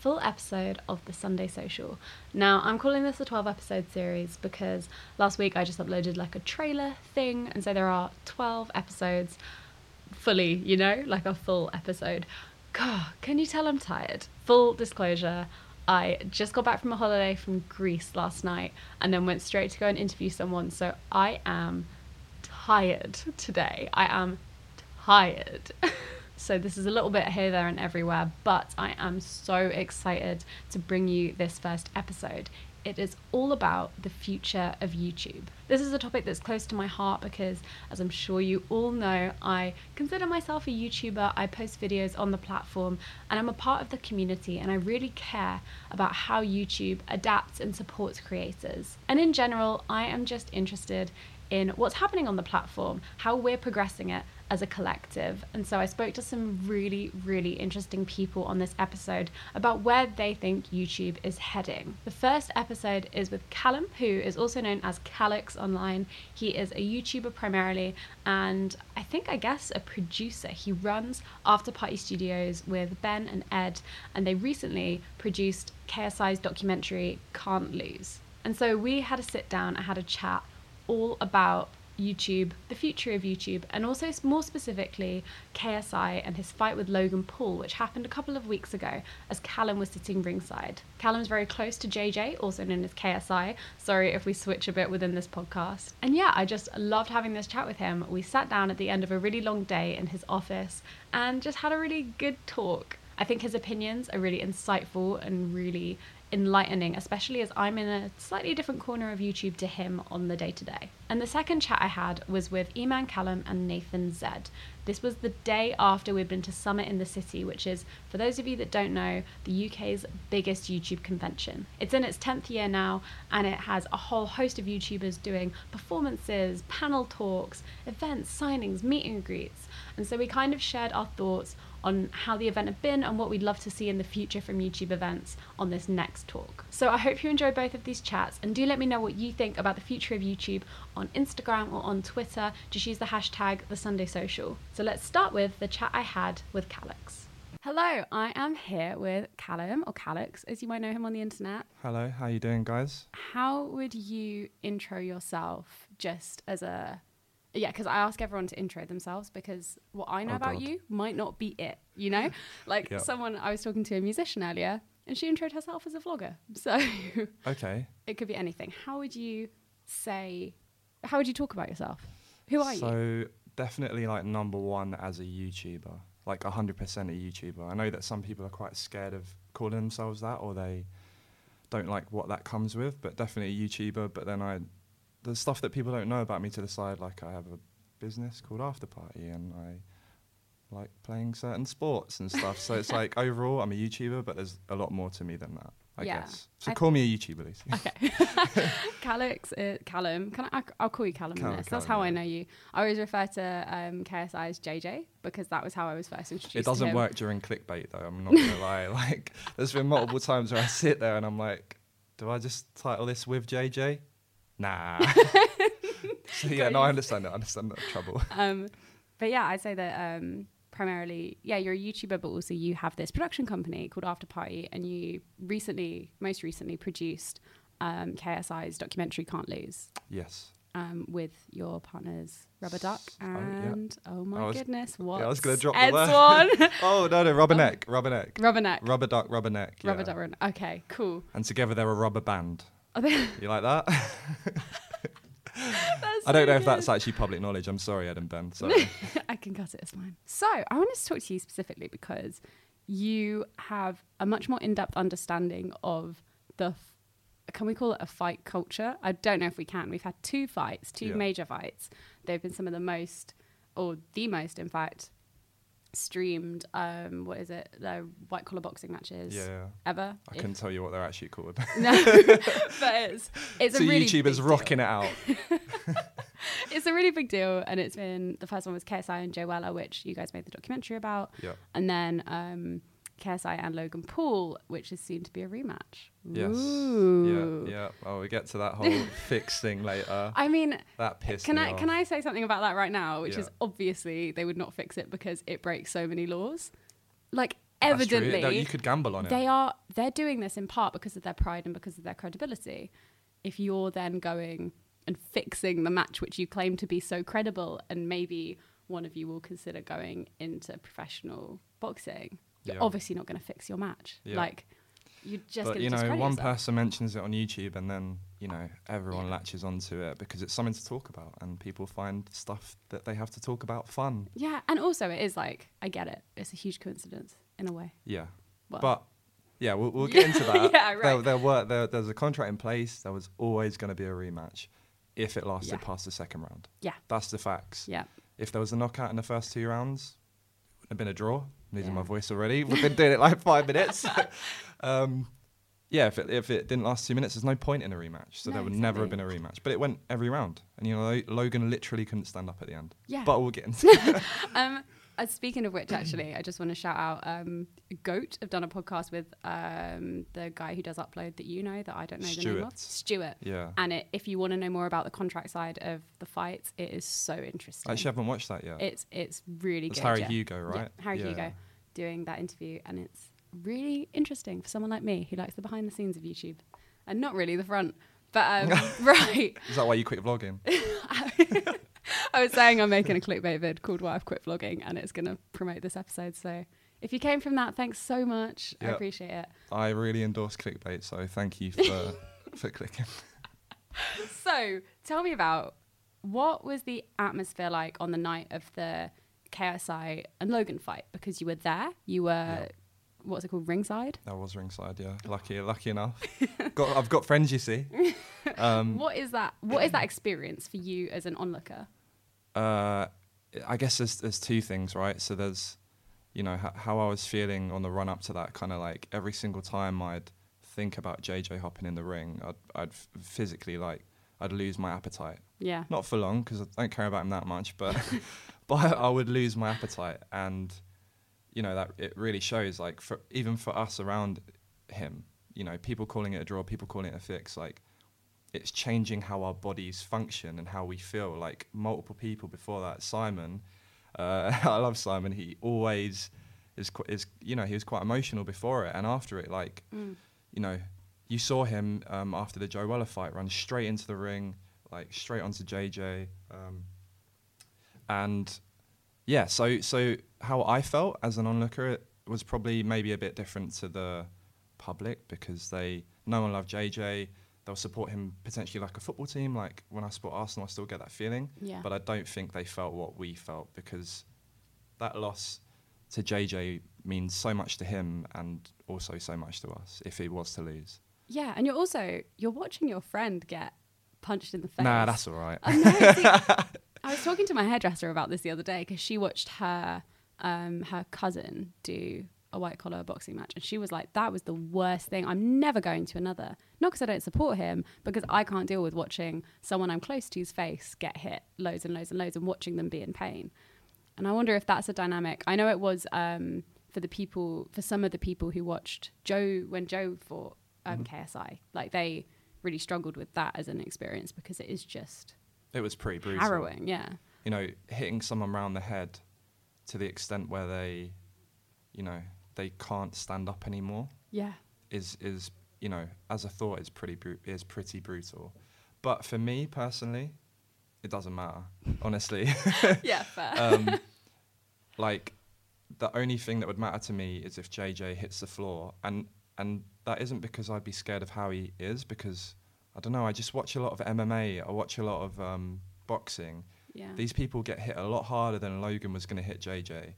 full episode of the Sunday Social. Now, I'm calling this a 12 episode series because last week I just uploaded like a trailer thing, and so there are 12 episodes fully, you know, like a full episode. God, can you tell I'm tired? Full disclosure. I just got back from a holiday from Greece last night and then went straight to go and interview someone. So I am tired today. I am tired. so this is a little bit here, there, and everywhere, but I am so excited to bring you this first episode. It is all about the future of YouTube. This is a topic that's close to my heart because, as I'm sure you all know, I consider myself a YouTuber. I post videos on the platform and I'm a part of the community, and I really care about how YouTube adapts and supports creators. And in general, I am just interested in what's happening on the platform, how we're progressing it as a collective. And so I spoke to some really, really interesting people on this episode about where they think YouTube is heading. The first episode is with Callum, who is also known as Callux online. He is a YouTuber primarily, and I think, I guess, a producer. He runs After Party Studios with Ben and Ed, and they recently produced KSI's documentary Can't Lose. And so we had a sit down, I had a chat all about YouTube, the future of YouTube, and also more specifically KSI and his fight with Logan Paul, which happened a couple of weeks ago as Callum was sitting ringside. Callum's very close to JJ, also known as KSI. Sorry if we switch a bit within this podcast. And yeah, I just loved having this chat with him. We sat down at the end of a really long day in his office and just had a really good talk. I think his opinions are really insightful and really enlightening, especially as I'm in a slightly different corner of YouTube to him on the day to day. And the second chat I had was with Eman Kellam and Nathan Zed. This was the day after we'd been to Summer in the City, which is, for those of you that don't know, the UK's biggest YouTube convention. It's in its 10th year now, and it has a whole host of YouTubers doing performances, panel talks, events, signings, meet and greets. And so we kind of shared our thoughts on how the event had been and what we'd love to see in the future from YouTube events on this next talk. So I hope you enjoy both of these chats and do let me know what you think about the future of YouTube on Instagram or on Twitter. Just use the hashtag the Sunday Social. So let's start with the chat I had with Callux. Hello, I am here with Callum or Callux, as you might know him on the internet. Hello, how are you doing, guys? How would you intro yourself just as a yeah, because I ask everyone to intro themselves because what I know Oh, about God. you might not be it, you know? Like Yep. someone, I was talking to a musician earlier and she introed herself as a vlogger. So Okay. it could be anything. How would you say, how would you talk about yourself? Who are you? so definitely like number one as a YouTuber, like hundred percent a YouTuber. I know that some people are quite scared of calling themselves that, or they don't like what that comes with. But definitely a YouTuber. But then I, the stuff that people don't know about me to the side, like I have a business called After Party, and I like playing certain sports and stuff. so it's like overall, I'm a YouTuber, but there's a lot more to me than that. I Yeah. guess. So I call me a YouTuber, Lucy. Okay. Callux, uh, Callum. Can I? I'll call you Callum, in Callum, this. That's Callum, how I know you. I always refer to um, KSI as JJ because that was how I was first introduced. It doesn't work during clickbait though. I'm not gonna lie. Like, there's been multiple times where I sit there and I'm like, do I just title this with JJ? Nah. so yeah, no, I understand it. I understand the trouble. um, but yeah, I'd say that um, primarily, yeah, you're a YouTuber, but also you have this production company called After Party, and you recently, most recently, produced um, KSI's documentary "Can't Lose" Yes. um, with your partners Rubber Duck Oh, yeah. and oh, my was- goodness, what? Yeah, I was gonna drop the Ed. Swan, Oh no, no, rubberneck, rubberneck, Rubberneck, rubber Neck, Rubber duck, rubberneck. Yeah. Rubber Duck. Okay, cool. And together they're a rubber band. You like that? I don't so know if that's actually public knowledge. I'm sorry, Ed and Ben. Sorry. I can cut it. It's fine. So I wanted to talk to you specifically because you have a much more in-depth understanding of the. f- Can we call it a fight culture? I don't know if we can. We've had two fights, two Yeah. major fights. They've been some of the most, or the most, in fact, streamed. Um, what is it? The white collar boxing matches yeah, ever. I couldn't tell you what they're actually called. No, but it's it's Two a really YouTubers big deal. rocking it out. It's a really big deal, and it's been the first one was KSI and Joe Weller, which you guys made the documentary about. Yeah. and then um, KSI and Logan Paul, which is soon to be a rematch. Yes. Ooh. Yeah. Yeah. Oh, we get to that whole fix thing later. I mean, That pissed can me I off. can I say something about that right now? Which Yeah. is obviously they would not fix it because it breaks so many laws. Like evidently, you could gamble on it. they are they're doing this in part because of their pride and because of their credibility. If you're then going and fixing the match which you claim to be so credible, and maybe one of you will consider going into professional boxing, you're Yeah. obviously not going to fix your match. Yeah. Like you just but you know, one yourself. person mentions it on YouTube, and then you know everyone latches onto it because it's something to talk about, and people find stuff that they have to talk about fun. Yeah, and also it is like I get it. It's a huge coincidence in a way. Yeah. Well, But yeah, we'll, we'll get into that. Yeah, There, right. there were there, there's a contract in place. There was always going to be a rematch if it lasted Yeah. past the second round. yeah, That's the facts. yeah, If there was a knockout in the first two rounds, it would have been a draw. Losing my voice already. We've been doing it like five minutes. um, yeah, if it, if it didn't last two minutes, there's no point in a rematch. So No, there would never have been a rematch. But it went every round. And, you know, Logan literally couldn't stand up at the end. yeah. But we'll get into it. Um, uh, speaking of which, actually, I just want to shout out um, Goat. I've done a podcast with um, the guy who does upload that you know that I don't know the name of. Stuart. Stuart. Yeah. And it, if you want to know more about the contract side of the fights, it is so interesting. I actually haven't watched that yet. it's it's really It's good. Harry yeah. Hugo, Yeah, right? Harry Yeah. Hugo doing that interview, and it's really interesting for someone like me who likes the behind the scenes of YouTube and not really the front. But um, right, Is that why you quit vlogging? I was saying I'm making a clickbait vid called "Why I've Quit Vlogging," and it's going to promote this episode. So if you came from that, thanks so much. I appreciate it. I really endorse clickbait, so thank you for for clicking. So tell me about what was the atmosphere like on the night of the KSI and Logan fight because you were there. You were Yeah. what's it called ringside. I was ringside, yeah. Lucky, lucky enough. got, I've got friends, you see. Um, What is that? What is that experience for you as an onlooker? Uh, I guess there's there's two things, right? So there's, you know, h- how I was feeling on the run up to that. Kind of like every single time I'd think about JJ hopping in the ring, I'd I'd f- physically like I'd lose my appetite. Yeah. Not for long because I don't care about him that much, but but I would lose my appetite, and you know that it really shows. Like for even for us around him, you know, people calling it a draw, people calling it a fix, like it's changing how our bodies function and how we feel. Like multiple people before that, Simon, uh, I love Simon. He always is qu- is you know he was quite emotional before it and after it. Like Mm. you know, you saw him um, after the Joe Weller fight run straight into the ring, like straight onto JJ, um, and yeah. So so how I felt as an onlooker it was probably maybe a bit different to the public because they no one loved JJ. They'll support him potentially like a football team. Like when I support Arsenal, I still get that feeling. Yeah. But I don't think they felt what we felt because that loss to JJ means so much to him and also so much to us if he was to lose. Yeah, and you're also you're watching your friend get punched in the face. Nah, that's all right. I know. see, I was talking to my hairdresser about this the other day because she watched her um, her cousin do a white collar boxing match, and she was like, "That was the worst thing. I'm never going to another. Not because I don't support him, because I can't deal with watching someone I'm close to's face get hit loads and loads and loads, and watching them be in pain." And I wonder if that's a dynamic. I know it was um, for the people, for some of the people who watched Joe when Joe fought um, Mm-hmm. KSI, like they really struggled with that as an experience because it is just It was pretty brutal. harrowing. Yeah. You know, hitting someone round the head to the extent where they, you know, they can't stand up anymore Yeah. is is you know, as a thought, is pretty bru- is pretty brutal. But for me personally, it doesn't matter. Honestly, yeah, fair. um, like the only thing that would matter to me is if JJ hits the floor, and and that isn't because I'd be scared of how he is, because I don't know. I just watch a lot of MMA. I watch a lot of um, boxing. yeah. These people get hit a lot harder than Logan was going to hit JJ,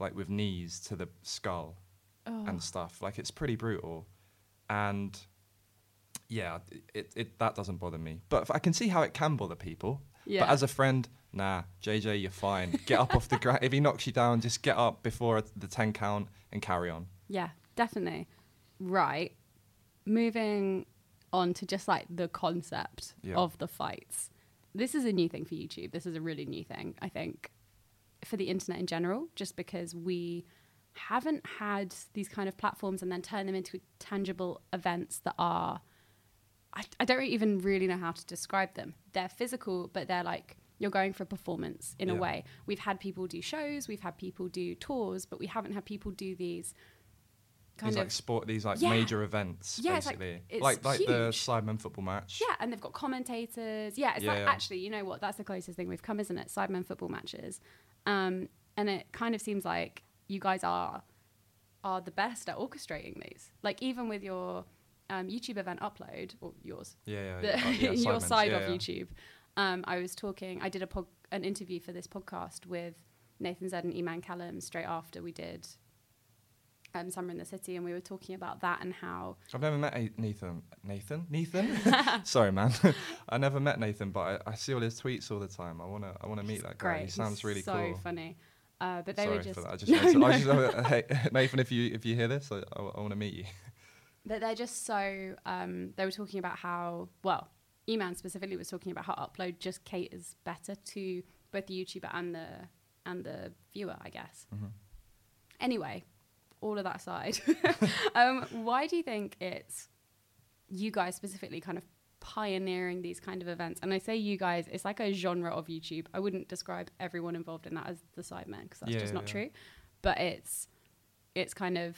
like with knees to the skull oh. and stuff. Like it's pretty brutal, and yeah, it, it that doesn't bother me. But I can see how it can bother people. Yeah. But as a friend, nah, JJ, you're fine. Get up off the ground. If he knocks you down, just get up before the ten count and carry on. Yeah, definitely. Right. Moving on to just like the concept Yeah. of the fights. This is a new thing for YouTube. This is a really new thing, I think, for the internet in general, just because we haven't had these kind of platforms and then turn them into tangible events that are I, I don't even really know how to describe them. They're physical, but they're like you're going for a performance in a way. We've had people do shows, we've had people do tours, but we haven't had people do these kind these of like sport, these like Yeah. major events, Yeah, it's like- basically, it's like like the. Sidemen football match. yeah, and they've got commentators. Yeah, it's Yeah, like yeah. actually, you know what? That's the closest thing we've come, isn't it? Sidemen football matches, um, and it kind of seems like you guys are are the best at orchestrating these. Like even with your um, YouTube event upload or yours, yeah, yeah. the, yeah. Oh, your side yeah, of yeah. YouTube. Um, I was talking. I did a pod, an interview for this podcast with Nathan Zed and Eman Kellam straight after we did um, Summer in the City, and we were talking about that and how I've never met A- Nathan. Nathan? Nathan? Sorry, man. I never met Nathan, but I, I see all his tweets all the time. I wanna, I wanna meet that guy. great. He sounds He's really so cool. So funny. Uh, but they Sorry were just, for that. I just, wanted to- I just uh, hey, Nathan, if you if you hear this, I, I, want to meet you. but they're just so. Um, they were talking about how well, Eman specifically was talking about how upload just caters better to both the YouTuber and the and the viewer, I guess. Mm-hmm. Anyway, all of that aside, um, why do you think it's you guys specifically kind of pioneering these kind of events? And I say you guys, it's like a genre of YouTube. I wouldn't describe everyone involved in that as the sidemen because that's Yeah, just not yeah. true. But it's it's kind of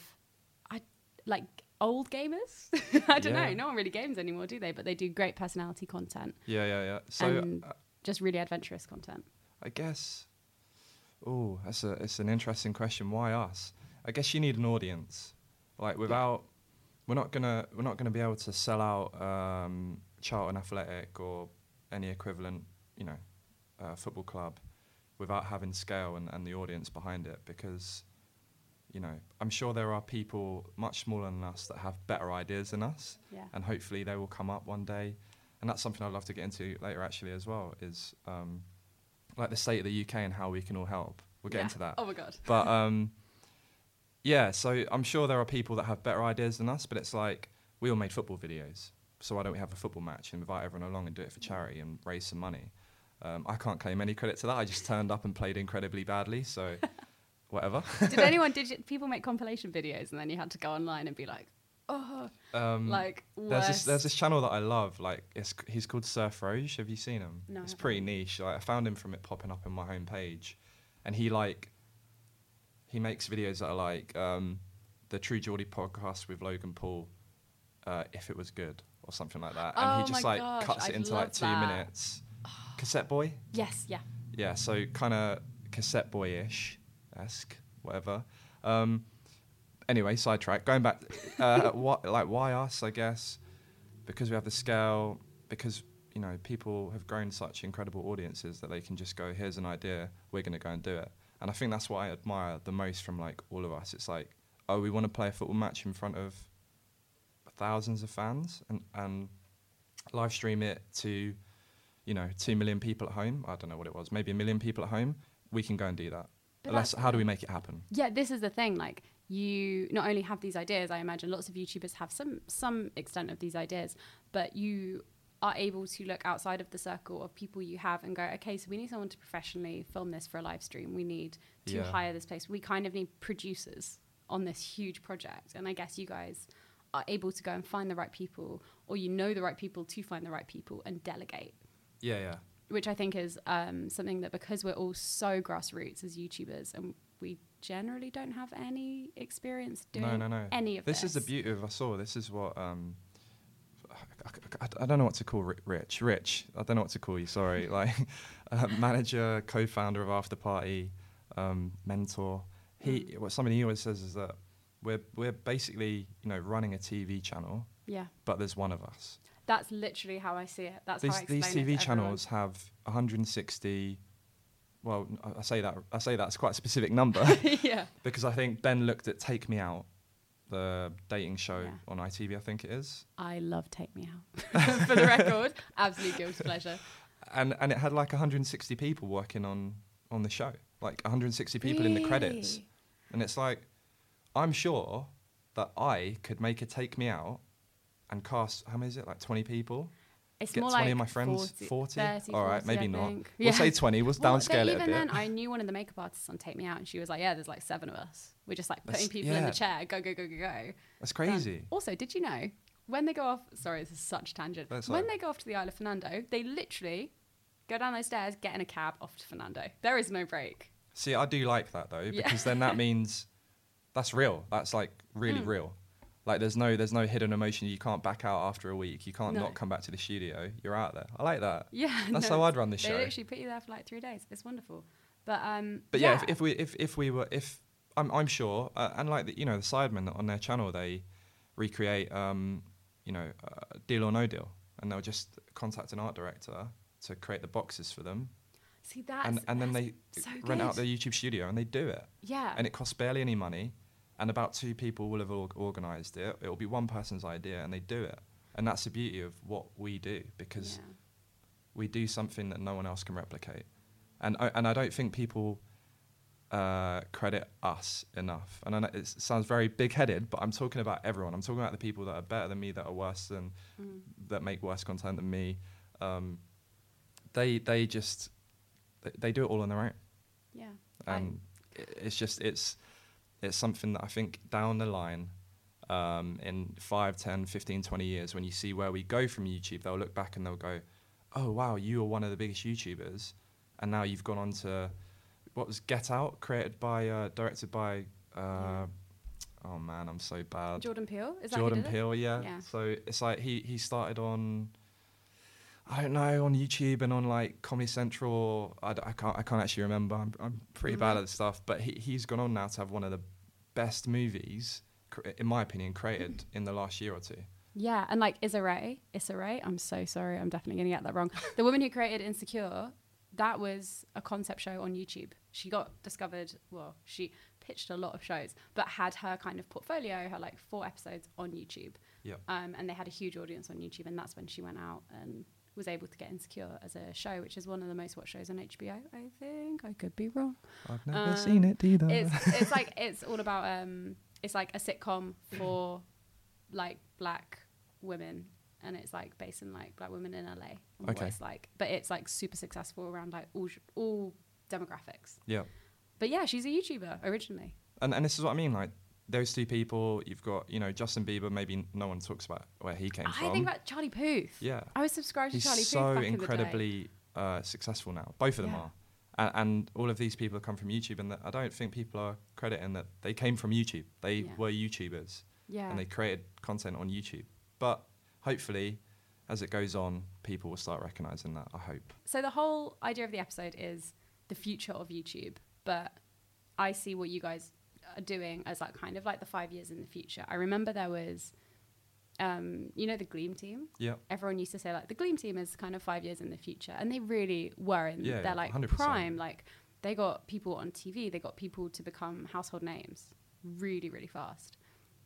I like old gamers. I don't Yeah. know. No one really games anymore, do they? But they do great personality content Yeah, yeah, yeah. So and uh, just really adventurous content. I guess. Oh, that's a it's an interesting question. Why us? I guess you need an audience. Like without, we're not gonna we're not gonna be able to sell out um, Charlton Athletic or any equivalent, you know, uh, football club, without having scale and, and the audience behind it. Because, you know, I'm sure there are people much smaller than us that have better ideas than us, Yeah. and hopefully they will come up one day. And that's something I'd love to get into later, actually, as well. Is um, like the state of the UK and how we can all help. We'll get Yeah. into that. Oh my god. But um, yeah, so I'm sure there are people that have better ideas than us, but it's like we all made football videos. So why don't we have a football match and invite everyone along and do it for charity and raise some money? Um, I can't claim any credit to that. I just turned up and played incredibly badly, so whatever. did anyone did you, people make compilation videos and then you had to go online and be like, oh, Um, like There's this, there's this channel that I love. Like it's he's called Surf Roge. Have you seen him? No, it's pretty niche. Like I found him from it popping up on my homepage, and he like he makes videos that are like um, the True Geordie podcast with Logan Paul, uh, if it was good or something like that, and Oh he just like gosh, cuts it I'd into like two that. minutes. Cassetteboy. yes, yeah. Yeah, so kind of cassette boyish esque, whatever. Um, anyway, sidetrack. Going back, uh, what like why us? I guess because we have the scale. Because you know people have grown such incredible audiences that they can just go, "Here's an idea. We're going to go and do it." And I think that's what I admire the most from like all of us. It's like, oh, we want to play a football match in front of thousands of fans and and live stream it to you know, two million people at home. I don't know what it was, maybe a million people at home. We can go and do that. But Unless, how do we make it happen? yeah this is the thing like you not only have these ideas i imagine lots of youtubers have some some extent of these ideas but you are able to look outside of the circle of people you have and go okay so we need someone to professionally film this for a live stream we need to Yeah. hire this place we kind of need producers on this huge project and i guess you guys are able to go and find the right people or you know the right people to find the right people and delegate Yeah, yeah. which I think is um, something that because we're all so grassroots as YouTubers and we generally don't have any experience doing no, no, no. any of this. this. is the beauty of us all. This is what um, I, I- don't know what to call Rich. Rich, I don't know what to call you. Sorry, like uh, manager, co-founder of After Party, um, mentor. He, what something he always says is that we're we're basically you know running a TV channel, yeah, but there's one of us. that's literally how I see it. That's these how I these TV everyone. channels have 160. Well, I say that I say that's quite a specific number yeah, because I think Ben looked at Take Me Out, the dating show Yeah. on ITV. I think it is. I love Take Me Out. For the record, absolute guilty pleasure. and and it had like 160 people working on on the show like 160 people in the credits and it's like i'm sure that i could make a take me out and cast how many is it like 20 people It's get more 20 like of my friends 40, 40, 30, all right 40, maybe not we'll Yeah. say 20 we'll Well, downscale it a even bit then, I knew one of the makeup artists on Take Me Out, and she was like, "Yeah, there's like seven of us. We're just like That's- putting people in the chair. Go, go, go, go, go." that's crazy Also, did you know when they go off? Sorry, this is such a tangent. That's when right. they go off to the Isle of Fernando, they literally go down those stairs, get in a cab off to Fernando. There is no break. see i do like that though Yeah. because then that means that's real that's like really Mm. real like there's no there's no hidden emotion. You can't back out after a week. You can't No. not come back to the studio. You're out there. I like that. Yeah, That's no, how I'd run the show. They actually put you there for like three days. It's wonderful. But um, But yeah, if, if we if, if we were if I'm I'm sure uh, and like the, you know the Sidemen on their channel they recreate um you know uh, Deal or No Deal. And they'll just contact an art director to create the boxes for them. See that, and and then they so rent out their YouTube studio and they do it. Yeah, and it costs barely any money and about two people will have org- organized it it will be one person's idea and they do it and that's the beauty of what we do because yeah. we do something that no one else can replicate. And I, and I don't think people uh, credit us enough. And I know it sounds very big-headed, but I'm talking about everyone. I'm talking about the people that are better than me, that are worse than, Mm. that make worse content than me. Um, they they just they, they do it all on their own, yeah. And i it's just it's it's something that I think down the line. Um, in 5, 10, 15, 20 years, when you see where we go from YouTube, they'll look back and they'll go, oh wow, you were one of the biggest YouTubers, and now you've gone on to what was Get Out, created by, uh, directed by, uh, oh man, I'm so bad. Jordan Peele is that Jordan? Peele, yeah. Yeah. So it's like he he started on, I don't know, on YouTube and on like Comedy Central. I, I can't I can't actually remember. I'm I'm pretty bad Mhm. at this stuff, but he he's gone on now to have one of the best movies, cr- in my opinion, created in the last year or two. Yeah, and like Issa Rae, Issa Rae, I'm so sorry, I'm definitely going to get that wrong. the woman who created Insecure, that was a concept show on YouTube. She got discovered, well, she pitched a lot of shows, but had her kind of portfolio, her like four episodes on YouTube. Yeah. Um, and they had a huge audience on YouTube, and that's when she went out and was able to get Insecure as a show, which is one of the most watched shows on HBO, I think. I could be wrong. I've never Um, seen it either. It's it's like it's all about um it's like a sitcom for like black women and it's like based in like black women in LA Okay. it's like but it's like super successful around like all all demographics yeah. but yeah she's a YouTuber originally And and this is what I mean, like those two people. You've got you know Justin Bieber. Maybe no one talks about where he came I from. I think about Charlie Puth yeah. I was subscribed to Charlie so Puth in the day. incredibly uh, successful now. Both of them Yeah. are, and, and all of these people have come from YouTube. And that I don't think people are crediting that they came from YouTube. They Yeah. were YouTubers yeah and they created content on YouTube. But hopefully, as it goes on, people will start recognizing that. I hope. so the whole idea of the episode is the future of YouTube, but I see what you guys doing as like kind of like the five years in the future. I remember there was, um, you know, the Gleam team. Yeah. Everyone used to say like the Gleam team is kind of five years in the future, and they really were in Yeah, their like 100%. prime. Like they got people on TV, they got people to become household names really, really fast.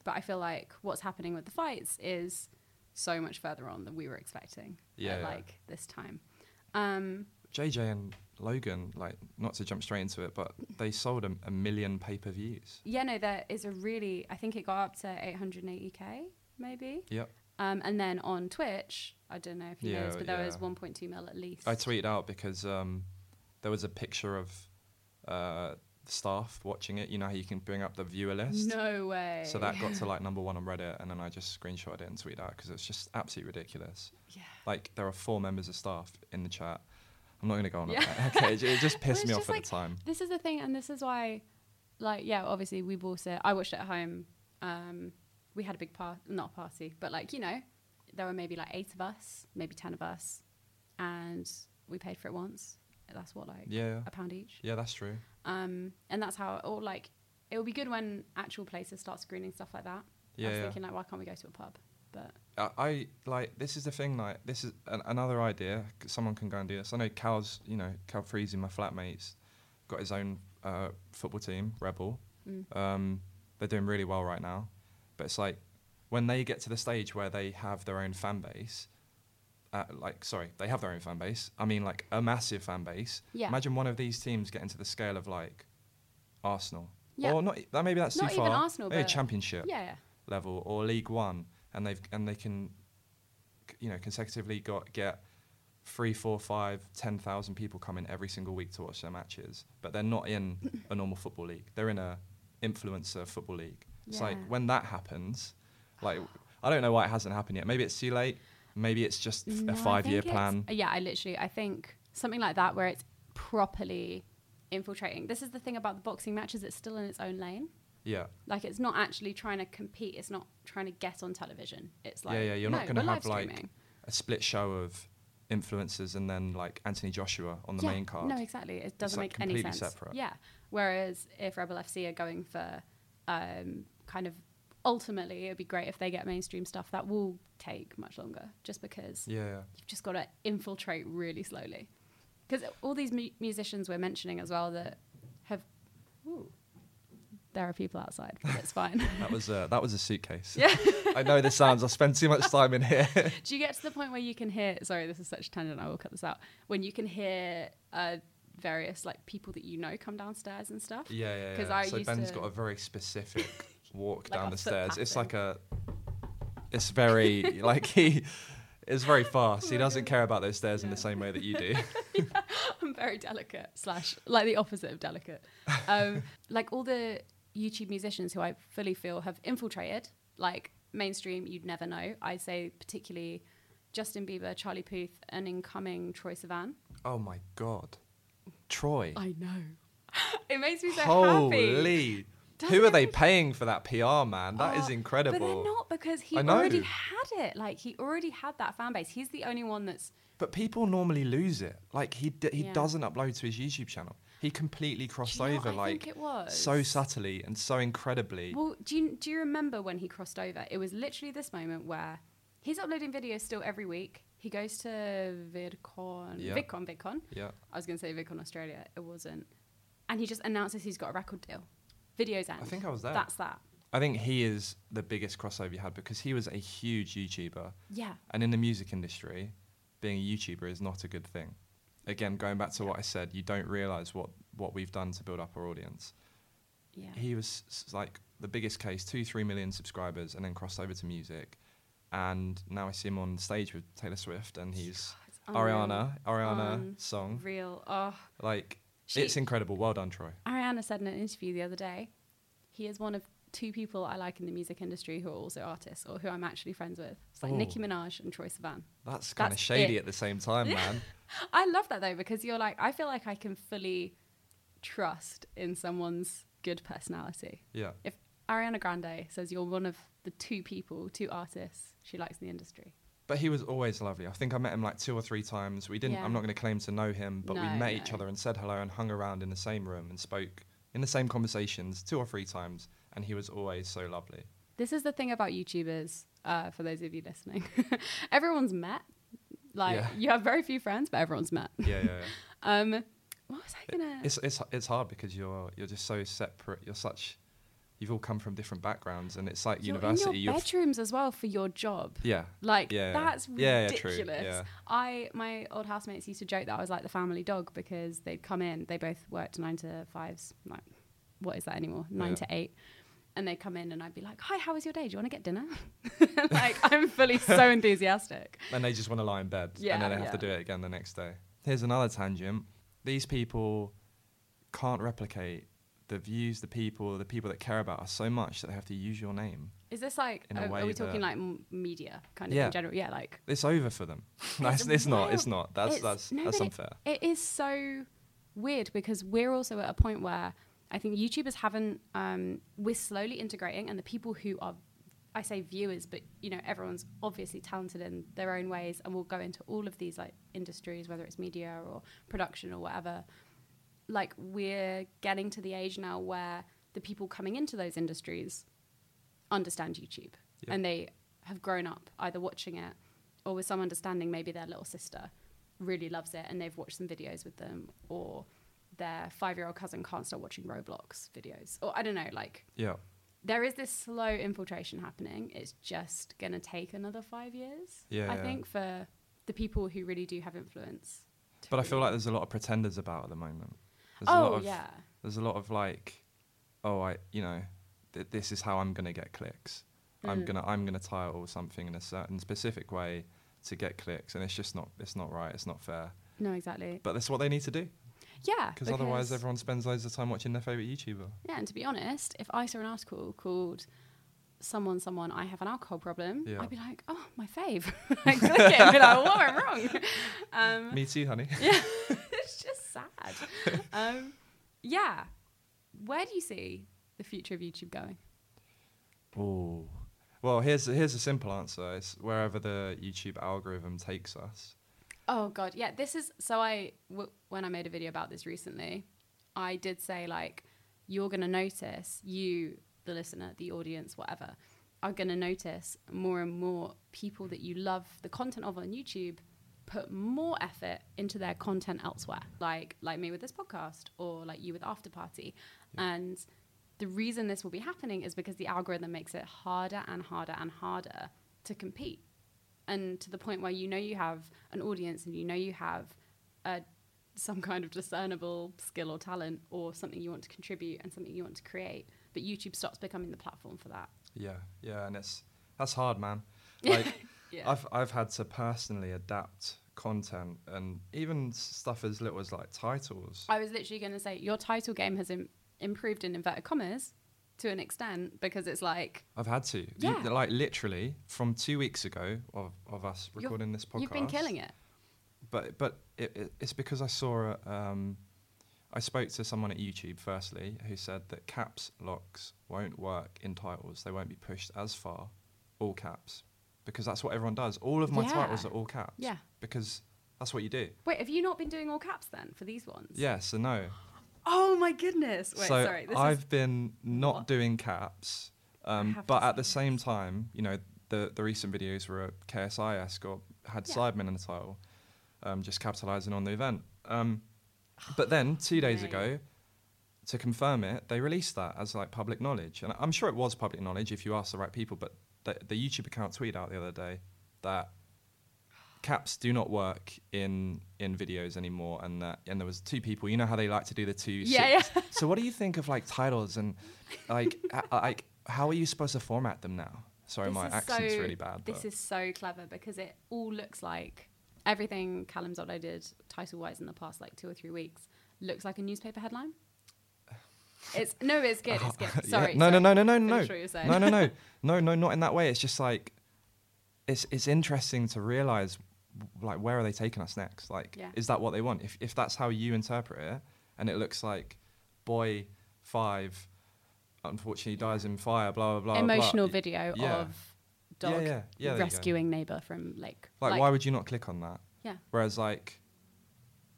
But I feel like what's happening with the fights is so much further on than we were expecting Yeah, at yeah. like this time. Um, JJ and Logan, like not to jump straight into it, but they sold a, a million pay per views. Yeah, no, there is a really. I think it got up to 880k, maybe. Yep. Um, and then on Twitch, I don't know if you know Yeah, this, but there was 1.2 mil at least. I tweeted out because um, there was a picture of uh, staff watching it. You know how you can bring up the viewer list. no way. So that got to like number one on Reddit, and then I just screenshotted it and tweeted out because it's just absolutely ridiculous. Yeah. Like there are four members of staff in the chat. I'm not going to go on Yeah. about that. Okay, it, it just pissed me off at like- the time. This is the thing, and this is why, like, yeah, obviously we bought it. I watched it at home. Um, we had a big party, not a party, but like you know, there were maybe like eight of us, maybe ten of us, and we paid for it once. That's what like Yeah, a pound each. yeah, that's true. Um, and that's how, or like, it would be good when actual places start screening stuff like that. I was yeah. thinking like, why can't we go to a pub? But I, I like this is the thing. Like this is an, another idea. Someone can go and do this. I know Cal's. You know, Calfreezy, my flatmates, got his own uh, football team, Rebel. mm, Um, they're doing really well right now. But it's like when they get to the stage where they have their own fan base. Uh, like sorry, they have their own fan base. I mean, like a massive fan base. Yeah. Imagine one of these teams getting to the scale of like Arsenal. Yeah. Or not. That maybe that's Not too even far. Arsenal, maybe but- Championship yeah, yeah. level or League One, and they've and they can, you know, consecutively got get three, four, five, ten thousand people coming every single week to watch their matches, but they're not in a normal football league. They're in a influencer football league. It's like when that happens, like I don't know why it hasn't happened yet. Maybe it's too late. Maybe it's just f- No, a five-year plan. Yeah, I literally, I think something like that where it's properly infiltrating. This is the thing about the boxing matches; it's still in its own lane. Yeah, Like it's not actually trying to compete. It's not trying to get on television. It's like yeah, yeah. You're no, not going to have like streaming. a split show of influencers and then like Anthony Joshua on the yeah, main card. No, exactly. It doesn't like, make any completely sense. separate. Yeah. Whereas if Rebel FC are going for um, kind of ultimately, it'd be great if they get mainstream stuff. That will take much longer, just because Yeah, yeah. you've just got to infiltrate really slowly. Because all these mu- musicians we're mentioning as well that have, ooh, there are people outside, but it's fine. That was a, that was a suitcase. yeah. I know this sounds. I spend too much time in here. Do you get to the point where you can hear? Sorry, this is such a tangent. I will cut this out. When you can hear uh, various like people that you know come downstairs and stuff. yeah, yeah. 'Cause yeah. I so used Ben's to- got a very specific walk Like down the stairs. It's like a. It's very like he. It's very fast. He doesn't care about those stairs in the same way that you do. I'm very delicate slash like the opposite of delicate. Um, like all the YouTube musicians who I fully feel have infiltrated like mainstream, you'd never know. I'd say particularly Justin Bieber, Charlie Puth, and incoming Troye Sivan. oh my god, Troye. I know. it makes me so happy. Holy. Doesn't Who are they paying for that PR, man? That is Oh, incredible. But they're not because he already had it. Like he already had that fan base. He's the only one that's But people normally lose it. Like he d- he Yeah. doesn't upload to his YouTube channel. He completely crossed you know over like think it was? so subtly and so incredibly. Well, do you do you remember when he crossed over? It was literally this moment where he's uploading videos still every week. He goes to VidCon, Yeah. VidCon, VidCon. yeah. I was going to say VidCon Australia. It wasn't. And he just announces he's got a record deal. Videos end. I think I was there. That's that. I think he is the biggest crossover you had because he was a huge YouTuber. Yeah. And in the music industry, being a YouTuber is not a good thing. Again, going back to what I said, you don't realize what, what we've done to build up our audience. Yeah. He was s- like the biggest case, two, three million subscribers, and then crossed over to music. And now I see him on stage with Taylor Swift, and he's unreal. Ariana, Ariana Um, song. Real. Oh. Like, She- it's incredible. Well done, Troye. Ariana said in an interview the other day, he is one of two people I like in the music industry who are also artists or who I'm actually friends with. It's like Oh. Nicki Minaj and Troye Sivan. That's kind of shady it. at the same time, man. I love that though because you're like I feel like I can fully trust in someone's good personality. Yeah. If Ariana Grande says you're one of the two people, two artists she likes in the industry. But he was always lovely. I think I met him like two or three times. We didn't. Yeah. I'm not going to claim to know him, but we No, met each other and said hello and hung around in the same room and spoke in the same conversations two or three times. And he was always so lovely. This is the thing about YouTubers, uh, for those of you listening. everyone's met. Like Yeah. you have very few friends, but everyone's met. Yeah, yeah. yeah. Um, what was I gonna? it's it's it's hard because you're you're just so separate. You're such you've all come from different backgrounds, and it's like You're university. in your you're f- bedrooms as well for your job. yeah, Like Yeah, that's Yeah, ridiculous. yeah. I my old housemates used to joke that I was like the family dog because they'd come in. They both worked nine to fives. Like, what is that anymore? Nine to eight. And they'd come in and I'd be like, "Hi, how was your day? Do you want to get dinner?" like I'm fully so enthusiastic. and they just want to lie in bed, Yeah, and then they have to do it again the next day. Here's another tangent. These people can't replicate the views, the people, the people that care about us so much that they have to use your name. Is this like? In a uh, Are, are we talking like media kind of Yeah. in general? Yeah, like It's over for them. no, it's, it's not. It's not. That's It's- that's no, that's but it- unfair. It is so weird because we're also at a point where I think YouTubers haven't. Um, we're slowly integrating, and the people who are, I say viewers, but you know everyone's obviously talented in their own ways, and will go into all of these like industries, whether it's media or production or whatever. Like we're getting to the age now where the people coming into those industries understand YouTube, and they have grown up either watching it or with some understanding. Maybe their little sister really loves it and they've watched some videos with them, or their five-year-old cousin can't stop watching Roblox videos, or I don't know. Like Yeah. there is this slow infiltration happening. It's just gonna take another five years, Yeah, I yeah. think, for the people who really do have influence. to But I feel like there's a lot of pretenders about at the moment. There's a oh lot of, yeah, There's a lot of like, oh, I, you know, th- this is how I'm gonna get clicks. I'm Mm. gonna I'm gonna title something in a certain specific way to get clicks, and it's just not it's not right. It's not fair. no, exactly. But that's what they need to do, Yeah, because otherwise everyone spends loads of time watching their favorite YouTuber. Yeah, and to be honest, if I saw an article called "Someone, Someone, I Have an Alcohol Problem," Yeah. I'd be like, "Oh, my fave." like, click it and be like, "What went wrong?" Um, Me too, honey. yeah, it's just sad. Um, yeah, where do you see the future of YouTube going? Oh. Well, here's here's a simple answer. It's wherever the YouTube algorithm takes us. Oh God, yeah. This is so. I w- when I made a video about this recently, I did say like, you're gonna notice you, the listener, the audience, whatever, are gonna notice more and more people that you love the content of on YouTube put more effort into their content elsewhere, like like me with this podcast or like you with After Party, and the reason this will be happening is because the algorithm makes it harder and harder and harder to compete and to the point where you know you have an audience and you know you have a, some kind of discernible skill or talent or something you want to contribute and something you want to create but youtube stops becoming the platform for that Yeah, yeah, and it's that's hard, man. Like Yeah. I've I've had to personally adapt content and even stuff as little as like titles. i was literally going to say your title game has Im- improved in inverted commas to an extent because it's like I've had to. You- Yeah. like literally from two weeks ago of, of us you're- recording this podcast. you've been killing it But but it, it, it's because I saw a, um, I spoke to someone at YouTube firstly who said that caps locks won't work in titles. They won't be pushed as far, all caps, because that's what everyone does. All of my Yeah. titles are all caps. Yeah. Because that's what you do. wait have you not been doing all caps then for these ones Yes and no. Oh my goodness wait so sorry I've is been not What? doing caps, um, but at the same time, you know, the the recent videos were at KSI or had Yeah. Sidemen in the title, um, just capitalising on the event. Um, but then two days Mate. ago, to confirm it, they released that as like public knowledge, and I'm sure it was public knowledge if you ask the right people. But the, the YouTube account tweeted out the other day that caps do not work in in videos anymore and that and there was two people you know how they like to do the two Yeah, six- so what do you think of like titles and like uh, like how are you supposed to format them now sorry This my is accent's so- really bad This but is so clever because it all looks like everything Callum Zollo did title wise in the past like two or three weeks looks like a newspaper headline. It's no, it's good. It's good. Sorry. no, no sorry. no no no no Finish what you're saying. no no no no no not in that way it's just like it's it's interesting to realize like where are they taking us next like Yeah. is that what they want if if that's how you interpret it and it looks like boy five unfortunately dies in fire blah blah blah blah, Emotional y- video yeah. of dog Yeah, yeah. Yeah, there you go. rescuing neighbor from lake. like, why would you not click on that Yeah. whereas like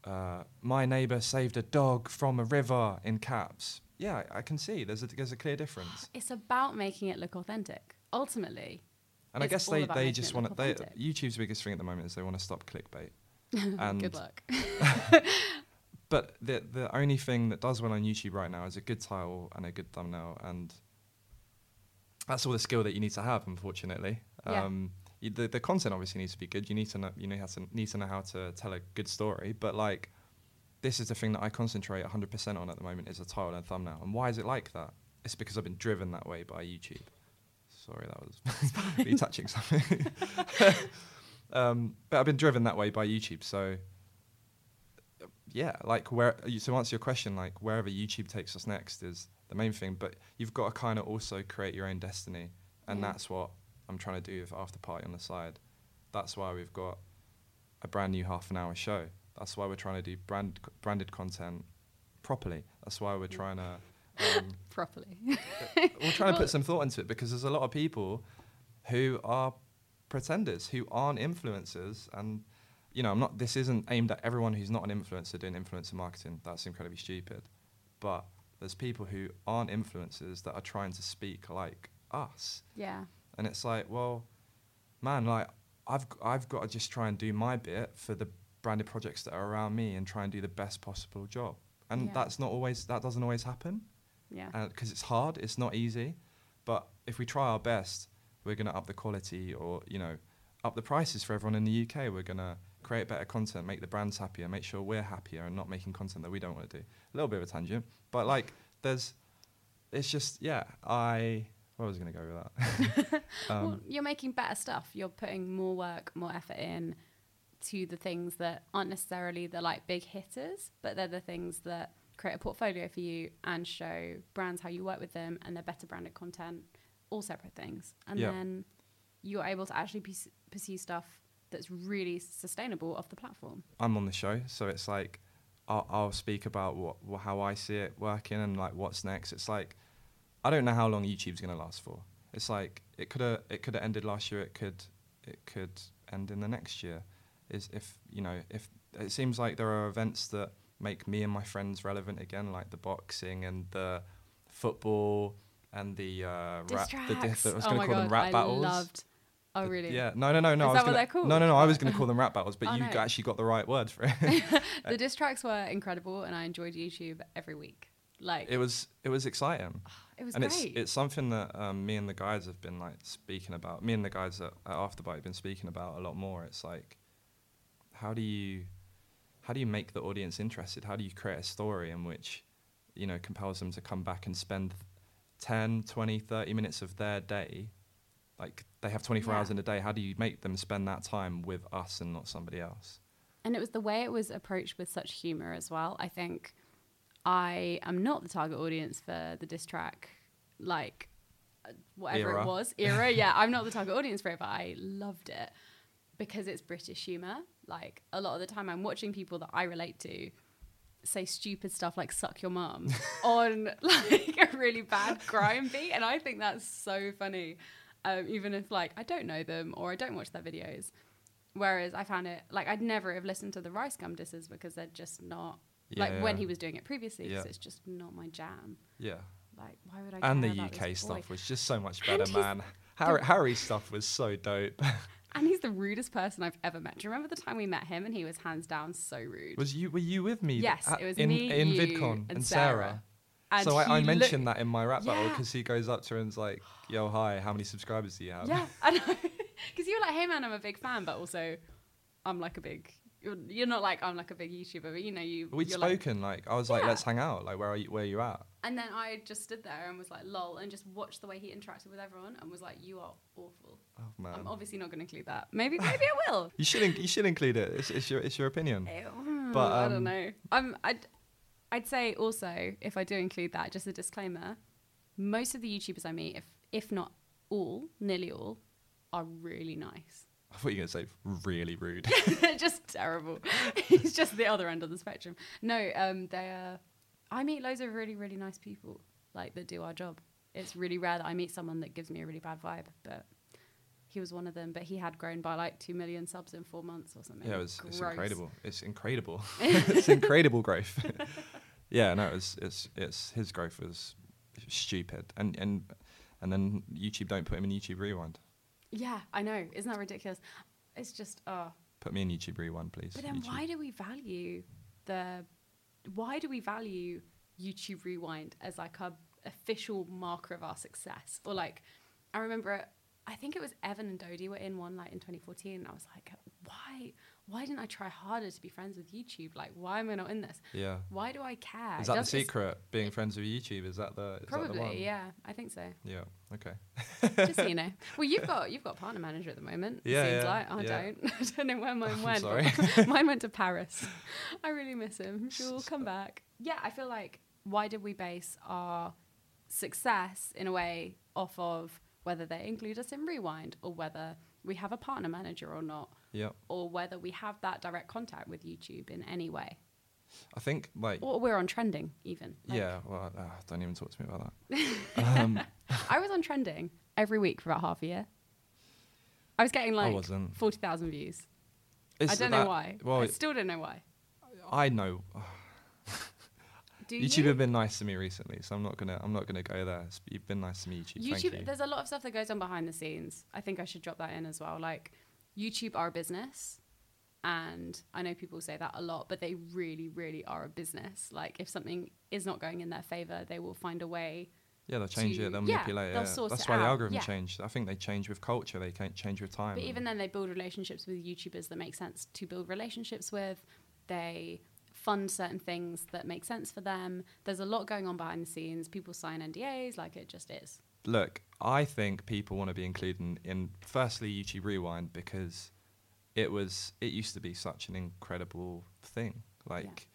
uh, my neighbor saved a dog from a river in caps yeah i can see there's a there's a clear difference It's about making it look authentic. Ultimately, And I guess they, they just want to. They. YouTube's biggest thing at the moment is they want to stop clickbait. and good luck. but the the only thing that does well on YouTube right now is a good title and a good thumbnail, and that's all the skill that you need to have, unfortunately. Yeah. Um, you, the the content obviously needs to be good. You need to know you know how to need to know how to tell a good story. But like, this is the thing that I concentrate 100% on at the moment is a title and thumbnail. And why is it like that? It's because I've been driven that way by YouTube. Sorry, that was me touching something. um, but I've been driven that way by YouTube. So yeah, like where to answer your question, like wherever YouTube takes us next is the main thing. But you've got to kind of also create your own destiny, and Yeah. that's what I'm trying to do with After Party on the side. That's why we've got a brand new half an hour show. That's why we're trying to do brand branded content properly. That's why we're trying to. Um, Properly. we're trying to put some thought into it because there's a lot of people who are pretenders who aren't influencers and you know i'm not this isn't aimed at everyone who's not an influencer doing influencer marketing that's incredibly stupid but there's people who aren't influencers that are trying to speak like us yeah. and it's like well man like i've i've got to just try and do my bit for the branded projects that are around me and try and do the best possible job and Yeah. that's not always that doesn't always happen Yeah. because it's hard, it's not easy. But if we try our best, we're going to up the quality or, you know, up the prices for everyone in the UK. We're going to create better content, make the brands happier, make sure we're happier and not making content that we don't want to do. A little bit of a tangent, but like there's, it's just, yeah, I, where was I going to go with that? um, well, you're making better stuff. You're putting more work, more effort in to the things that aren't necessarily the like big hitters, but they're the things that create a portfolio for you and show brands how you work with them and their better branded content, all separate things. And Yeah. then you're able to actually pursue stuff that's really sustainable off the platform. I'm on the show, so it's like I'll, I'll speak about what, wha how I see it working and like what's next. It's like I don't know how long YouTube's gonna last for. It's like it could have it could have ended last year. It could it could end in the next year. Is if you know if it seems like there are events that make me and my friends relevant again, like the boxing and the football and the uh, rap. The diff- I was oh gonna call God, them rap battles. I battles. loved. Oh, really? Yeah. No, no, no, no. Is I was that what gonna, they're called? No, no, no. I was going to call them rap battles, but Oh, you no. actually got the right word for it. the diss tracks were incredible, and I enjoyed YouTube every week. Like it was it was exciting it was and great. it's it's something that um, me and the guys have been like speaking about me and the guys at, at afterbite have been speaking about a lot more it's like how do you how do you make the audience interested how do you create a story in which you know compels them to come back and spend 10 20 30 minutes of their day like they have 24 hours in a day how do you make them spend that time with us and not somebody else and it was the way it was approached with such humor as well. I think I am not the target audience for the diss track, like uh, whatever Era. it was era. yeah, I'm not the target audience for it, but I loved it because it's British humor. Like a lot of the time, I'm watching people that I relate to say stupid stuff like "suck your mum" on like a really bad grime beat, and I think that's so funny. Um, even if like I don't know them or I don't watch their videos. Whereas I found it like I'd never have listened to the Rice Gum disses because they're just not like Yeah, when he was doing it previously Yeah. it's just not my jam. yeah Like why would I? and the UK stuff was just so much better man Harry, Harry's stuff was so dope And he's the rudest person I've ever met. Do you remember the time we met him and he was hands down so rude? Was you were you with me? Yes, at- it was in, me, in you, VidCon and Sarah. Sarah. And so I, I mentioned look- that in my rap battle because he goes up to her and's like, "Yo, hi, how many subscribers do you have?" Yeah, I know. Because you were like, hey man, I'm a big fan, but also I'm like a big. You're, you're not like I'm like a big YouTuber, but you know you. We'd you're like- spoken like, I was like, "Let's hang out." Like, where are you? Where are you at? and then I just stood there and was like, lol, and just watched the way he interacted with everyone and was like, you are awful. Oh man, I'm obviously not going to include that. Maybe, maybe I will. you should in- you should include it. It's, it's your it's your opinion. Ew, But, I um, don't know. I'm, I'd, I'd say also, if I do include that, just a disclaimer, most of the YouTubers I meet, if if not all, nearly all, are really nice. I thought you were gonna say really rude. just terrible. He's just the other end of the spectrum. No, um, they are. I meet loads of really, really nice people, like that do our job. It's really rare that I meet someone that gives me a really bad vibe, but he was one of them. But he had grown by like two million subs in four months or something. yeah, it was it's incredible. It's incredible. it's incredible growth. yeah, no, it's it's it's his growth was stupid, and and and then YouTube don't put him in YouTube Rewind. Yeah, I know. Isn't that ridiculous? It's just, oh. Put me in YouTube Rewind, please. But then YouTube. why do we value the? Why do we value YouTube Rewind as like a official marker of our success, or like I remember, I think it was Evan and Dodie were in one like in 2014, and I was like, why, why didn't I try harder to be friends with YouTube? Like, why am I not in this? Yeah. Why do I care? Is that the does- it's- secret? Being friends with YouTube? Is that the is that the one? Probably, yeah. I think so. Yeah. Okay. Just so you know. Well, you've got you've got a partner manager at the moment. Yeah, seems yeah, like I yeah. don't. I don't know where mine I'm went. sorry. mine went to Paris. I really miss him. We'll come back. Yeah, I feel like why did we base our success in a way off of whether they include us in Rewind or whether we have a partner manager or not, Yeah. or whether we have that direct contact with YouTube in any way, I think like or we're on trending even. Like, yeah. Well, uh, don't even talk to me about that. um, I was on trending every week for about half a year. I was getting like wasn't. forty thousand views. it's I don't know why. Well, I still don't know why. I know. YouTube you? have been nice to me recently, so I'm not gonna I'm not gonna go there. You've been nice to me, YouTube. Thank YouTube. you. There's a lot of stuff that goes on behind the scenes. I think I should drop that in as well. Like YouTube are a business, and I know people say that a lot, but they really, really are a business. Like if something is not going in their favor, they will find a way. Yeah, they'll change to- it. They'll yeah, manipulate they'll it. source That's it why the algorithm yeah. changed. I think they change with culture. They can't change with time. But even then, they build relationships with YouTubers that make sense to build relationships with. They fund certain things that make sense for them. There's a lot going on behind the scenes. People sign NDAs, like it just is. look, I think people want to be included in, in firstly YouTube Rewind because it was it used to be such an incredible thing. Like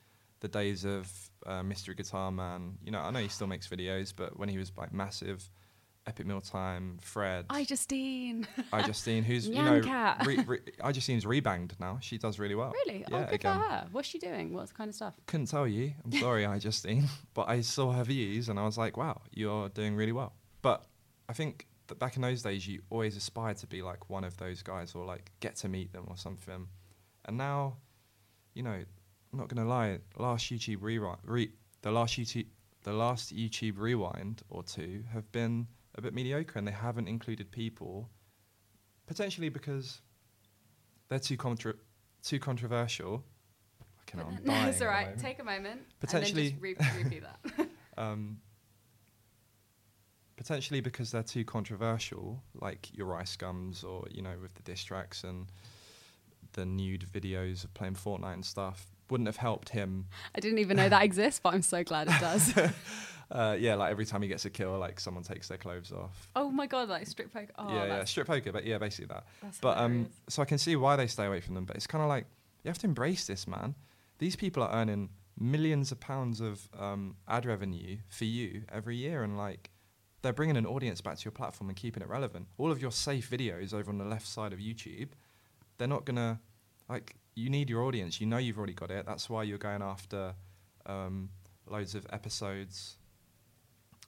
the days of uh, Mystery Guitar Man. You know, I know he still makes videos, but when he was like massive, Epic Meal Time, Fred, I Justine. iJustine, who's you know, Cat. re, re, iJustine's rebanged now. She does really well. Really? Yeah, oh, good again. for her. What's she doing? What kind of stuff? Couldn't tell you. I'm sorry, iJustine, but I saw her views and I was like, wow, you're doing really well. But I think that back in those days, you always aspired to be like one of those guys or like get to meet them or something. And now, you know, I'm not gonna lie. Last YouTube rewind, re, the last YouTube, the last YouTube rewind or two have been a bit mediocre, and they haven't included people, potentially because they're too contra- too controversial. Fucking I'm no, dying it's at all right. Take a moment. Potentially- And then just re- repeat that. um, potentially because they're too controversial, like your Rice Gums or you know with the diss tracks and the nude videos of playing Fortnite and stuff, wouldn't have helped him. I didn't even know that exists, but I'm so glad it does. Uh, yeah, like every time he gets a kill, like someone takes their clothes off. oh my god, like strip poker. Oh, yeah, yeah, strip poker, but yeah, basically that. But um, so I can see why they stay away from them. But it's kind of like you have to embrace this, man. These people are earning millions of pounds of um, ad revenue for you every year, and like they're bringing an audience back to your platform and keeping it relevant. All of your safe videos over on the left side of YouTube, they're not gonna like. You need your audience. You know you've already got it. That's why you're going after um, loads of episodes,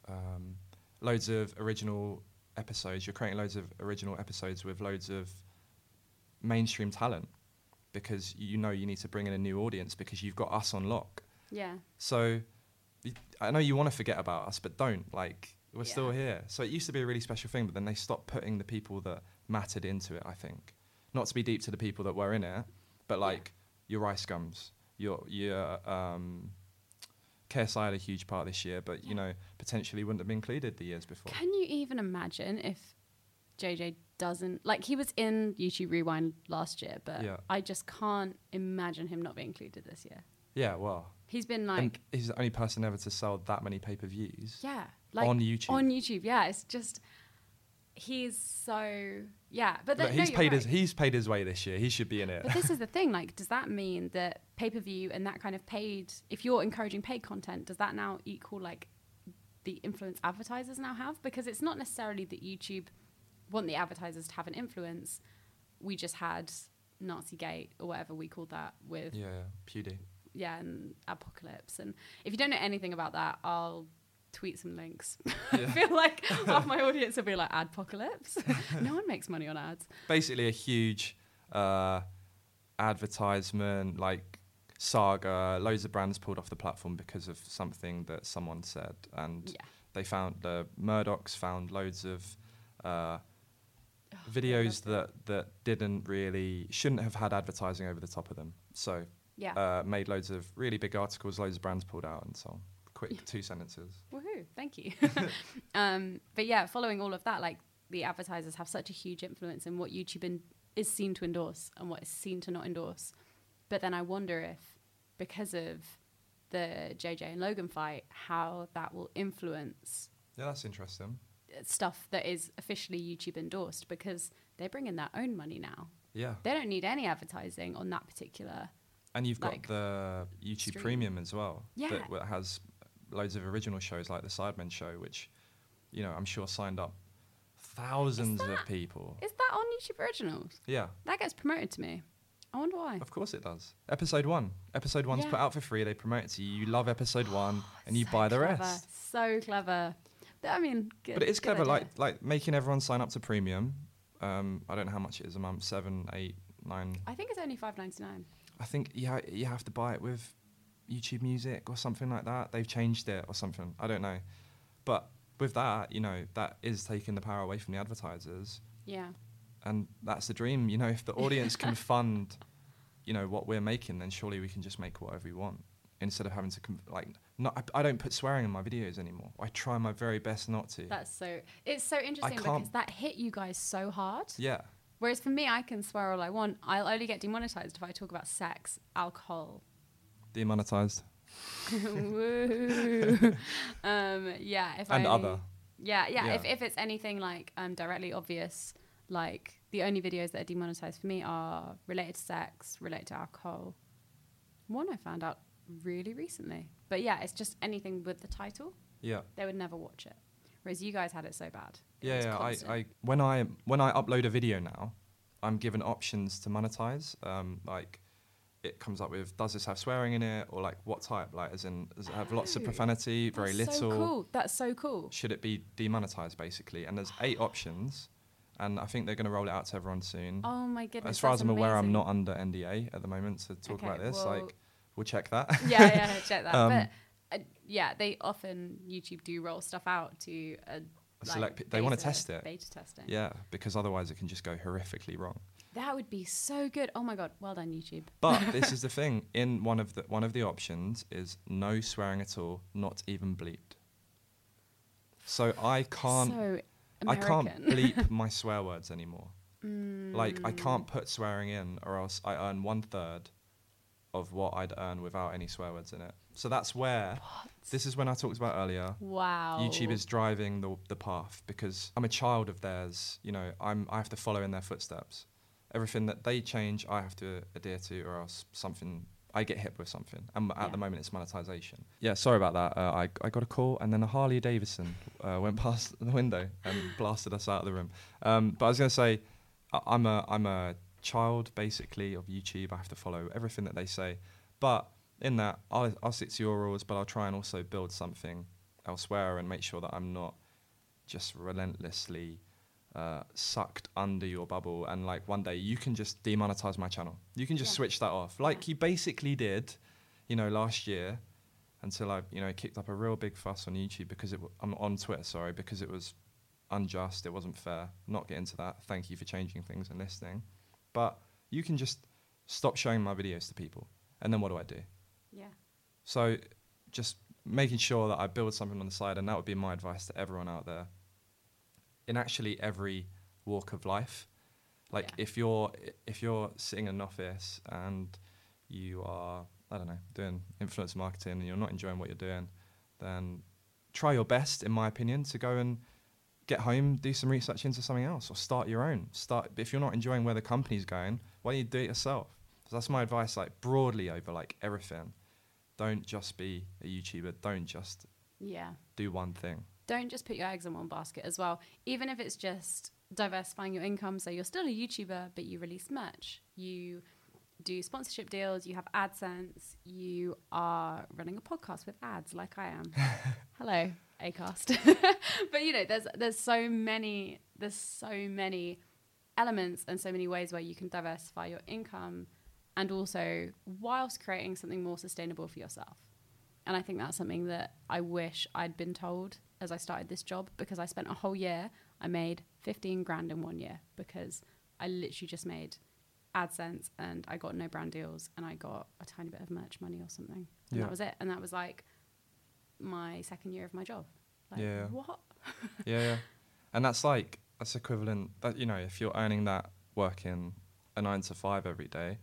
um, loads of original episodes. You're creating loads of original episodes with loads of mainstream talent because you know you need to bring in a new audience because you've got us on lock. yeah. So I know you want to forget about us, but don't. Like we're still here. So it used to be a really special thing, but then they stopped putting the people that mattered into it. I think not to be deep to the people that were in it, but like your rice gums, your your um, KSI had a huge part this year, but you know potentially wouldn't have been included the years before. Can you even imagine if JJ doesn't like he was in YouTube Rewind last year, but Yeah. I just can't imagine him not being included this year. Yeah, well, He's been like and like, he's the only person ever to sell that many pay per views. yeah, like on YouTube. On YouTube, yeah. It's just he's so yeah. But no, he's you're paid his he's paid his way this year. He should be in it. But this is the thing. Like, does that mean that pay per view and that kind of paid? If you're encouraging paid content, does that now equal like the influence advertisers now have? Because it's not necessarily that YouTube want the advertisers to have an influence. We just had Nazi Gate or whatever we called that with yeah, yeah, Pewdie. yeah and Adpocalypse. And if you don't know anything about that, I'll tweet some links. I feel like half my audience will be like Adpocalypse. no one makes money on ads. Basically, a huge uh, advertisement like saga. Loads of brands pulled off the platform because of something that someone said, and Yeah. they found the Murdochs found loads of. Uh, Oh, videos that, that didn't really shouldn't have had advertising over the top of them. So Yeah. uh, made loads of really big articles, loads of brands pulled out, and so on. Quick two sentences. Woohoo! Thank you. um, but yeah, following all of that, like the advertisers have such a huge influence in what YouTube in, is seen to endorse and what is seen to not endorse. But then I wonder if, because of the JJ and Logan fight, how that will influence Yeah, that's interesting. stuff that is officially YouTube endorsed because they bring in their own money now. Yeah. They don't need any advertising on that particular. And you've got the YouTube stream. Premium as well. Yeah. That has loads of original shows like the Sidemen Show, which, you know, I'm sure signed up thousands of people. Is that on YouTube Originals? Yeah, That gets promoted to me. I wonder why. of course it does. Episode one. Episode one's Yeah. put out for free. They promote it to you. You love episode one, and you So buy the clever, rest. So clever. But, I mean, good, But it is clever, idea. like like making everyone sign up to premium. Um, I don't know how much it is a month, seven, eight, nine. I think it's only five ninety nine. I think you ha- you have to buy it with YouTube Music or something like that. They've changed it or something. I don't know, but with that, you know, that is taking the power away from the advertisers, Yeah. and that's the dream. You know, if the audience can fund, you know, what we're making, then surely we can just make whatever we want instead of having to com- like. Not, I, I don't put swearing in my videos anymore. I try my very best not to. That's so. It's so interesting because that hit you guys so hard. yeah. Whereas for me, I can swear all I want. I'll only get demonetized if I talk about sex, alcohol. Demonetized. Woo. um, yeah. If And I, other. Yeah, yeah. Yeah. If, if it's anything like um, directly obvious, like the only videos that are demonetized for me are related to sex, related to alcohol. One I found out really recently. But yeah, it's just anything with the title. Yeah. They would never watch it. Whereas you guys had it so bad. It Yeah, yeah. I. I when I when I upload a video now, I'm given options to monetize. Um, like it comes up with does this have swearing in it or like what type? Like as in does it have lots of Oh, profanity, very That's little? So cool. That's so cool. Should it be demonetized basically? And there's eight options, and I think they're going to roll it out to everyone soon. Oh my goodness. as far as I'm aware, I'm not under NDA at the moment to talk Okay, about this. well- like we'll check that. yeah, yeah, check that. Um, but uh, yeah, they often YouTube do roll stuff out to a, A select pe- they wanna test it. Beta testing. yeah, because otherwise it can just go horrifically wrong. That would be so good. Oh my god, well done YouTube. But this is the thing. In one of the one of the options is no swearing at all, not even bleeped. So I can't so I can't bleep my swear words anymore. Mm. Like I can't put swearing in, or else I earn one third of what I'd earn without any swear words in it. So that's where this is when I talked about earlier. Wow. YouTube is driving the the path because I'm a child of theirs. You know, I'm I have to follow in their footsteps. Everything that they change, I have to adhere to, or else something I get hit with something. And at Yeah. the moment, it's monetization. Yeah, sorry about that. Uh, I I got a call, and then a Harley Davidson uh, went past the window and blasted us out of the room. Um, but I was gonna say, I- I'm a I'm a child basically of YouTube. I have to follow everything that they say, but in that, I'll I'll stick to your rules, but I'll try and also build something elsewhere and make sure that I'm not just relentlessly uh, sucked under your bubble. And like one day, you can just demonetize my channel. You can just Yeah. switch that off, like Yeah. you basically did, you know, last year. Until I, you know, kicked up a real big fuss on YouTube because it, w- I'm on Twitter, sorry, because it was unjust, it wasn't fair. Not get into that. Thank you for changing things and listening, but you can just stop showing my videos to people, and then what do I do? Yeah. So just making sure that I build something on the side, and that would be my advice to everyone out there. In actually every walk of life, like Yeah. if you're if you're sitting in an office and you are I don't know doing influencer marketing and you're not enjoying what you're doing, then try your best, in my opinion, to go and get home, do some research into something else, or start your own. Start if you're not enjoying where the company's going, why don't you do it yourself? So that's my advice, like broadly over like everything. Don't just be a YouTuber. Don't just Yeah. do one thing. Don't just put your eggs in one basket as well. Even if it's just diversifying your income, so you're still a YouTuber, but you release merch, you do sponsorship deals, you have AdSense, you are running a podcast with ads, like I am. Hello, Acast. but you know, there's there's so many there's so many elements and so many ways where you can diversify your income, and also whilst creating something more sustainable for yourself. And I think that's something that I wish I'd been told as I started this job because I spent a whole year, I made 15 grand in one year because I literally just made AdSense and I got no brand deals and I got a tiny bit of merch money or something. And Yeah. that was it. And that was like my second year of my job. Like, Yeah. what? yeah, yeah. And that's like that's equivalent. That you know, if you're earning that working a nine to five every day,